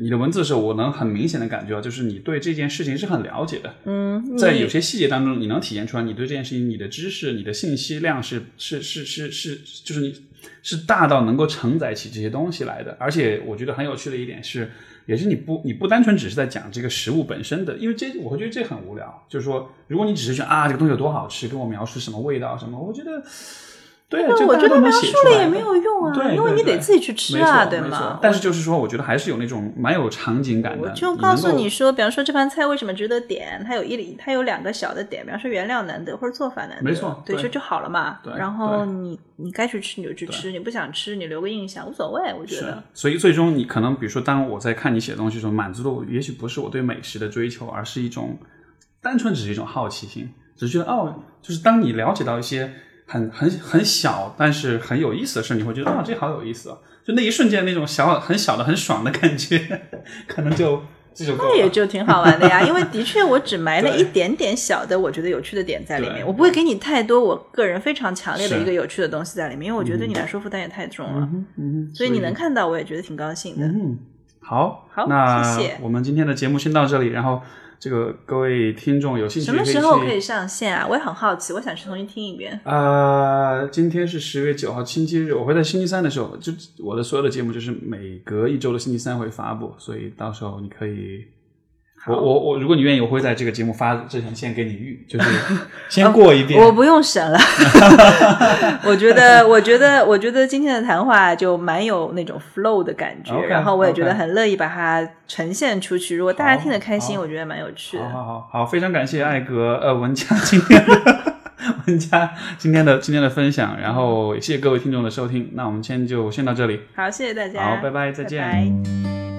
你的文字的时候，我能很明显的感觉到，就是你对这件事情是很了解的。嗯，在有些细节当中，你能体现出来，你对这件事情，你的知识、你的信息量是是是是是，就是你是大到能够承载起这些东西来的。而且我觉得很有趣的一点是，也是你不你不单纯只是在讲这个食物本身的，因为这我会觉得这很无聊。就是说，如果你只是说啊这个东西有多好吃，跟我描述什么味道什么，我觉得。对，但我觉得描述了也没有用啊，因为你得自己去吃啊，对吗？但是就是说，我觉得还是有那种蛮有场景感的。我就告诉你说，比方说这盘菜为什么值得点，它有一它有两个小的点，比方说原料难得或者做法难得，没错，对，就就好了嘛。对，然后你你该去吃你就去吃，你不想吃你留个印象无所谓，我觉得。所以最终你可能比如说，当我在看你写东西的时候，满足的也许不是我对美食的追求，而是一种单纯只是一种好奇心，只是觉得哦，就是当你了解到一些。很很很小，但是很有意思的事，你会觉得啊，这好有意思啊！就那一瞬间那种小很小的很爽的感觉，可能就那也就挺好玩的呀。因为的确，我只埋了一点点小的，我觉得有趣的点在里面，我不会给你太多我个人非常强烈的一个有趣的东西在里面，因为我觉得对你来说负担也太重了。嗯，所以你能看到，我也觉得挺高兴的。嗯，好，好，那谢谢。我们今天的节目先到这里，然后。这个各位听众有兴趣，什么时候可以上线啊？我也很好奇，我想去重新听一遍。呃，今天是十月九号星期日，我会在星期三的时候，就我的所有的节目就是每隔一周的星期三会发布，所以到时候你可以。我我我，如果你愿意，我会在这个节目发之前先给你预，就是先过一遍。我不用审了，我觉得，我觉得，我觉得今天的谈话就蛮有那种 flow 的感觉，然后我也觉得很乐意把它呈现出去。如果大家听得开心，我觉得蛮有趣的。好好好，非常感谢艾格呃文佳今天的文佳今天的今天的分享，然后谢谢各位听众的收听。那我们今天就先到这里，好，谢谢大家，好，拜拜，再见。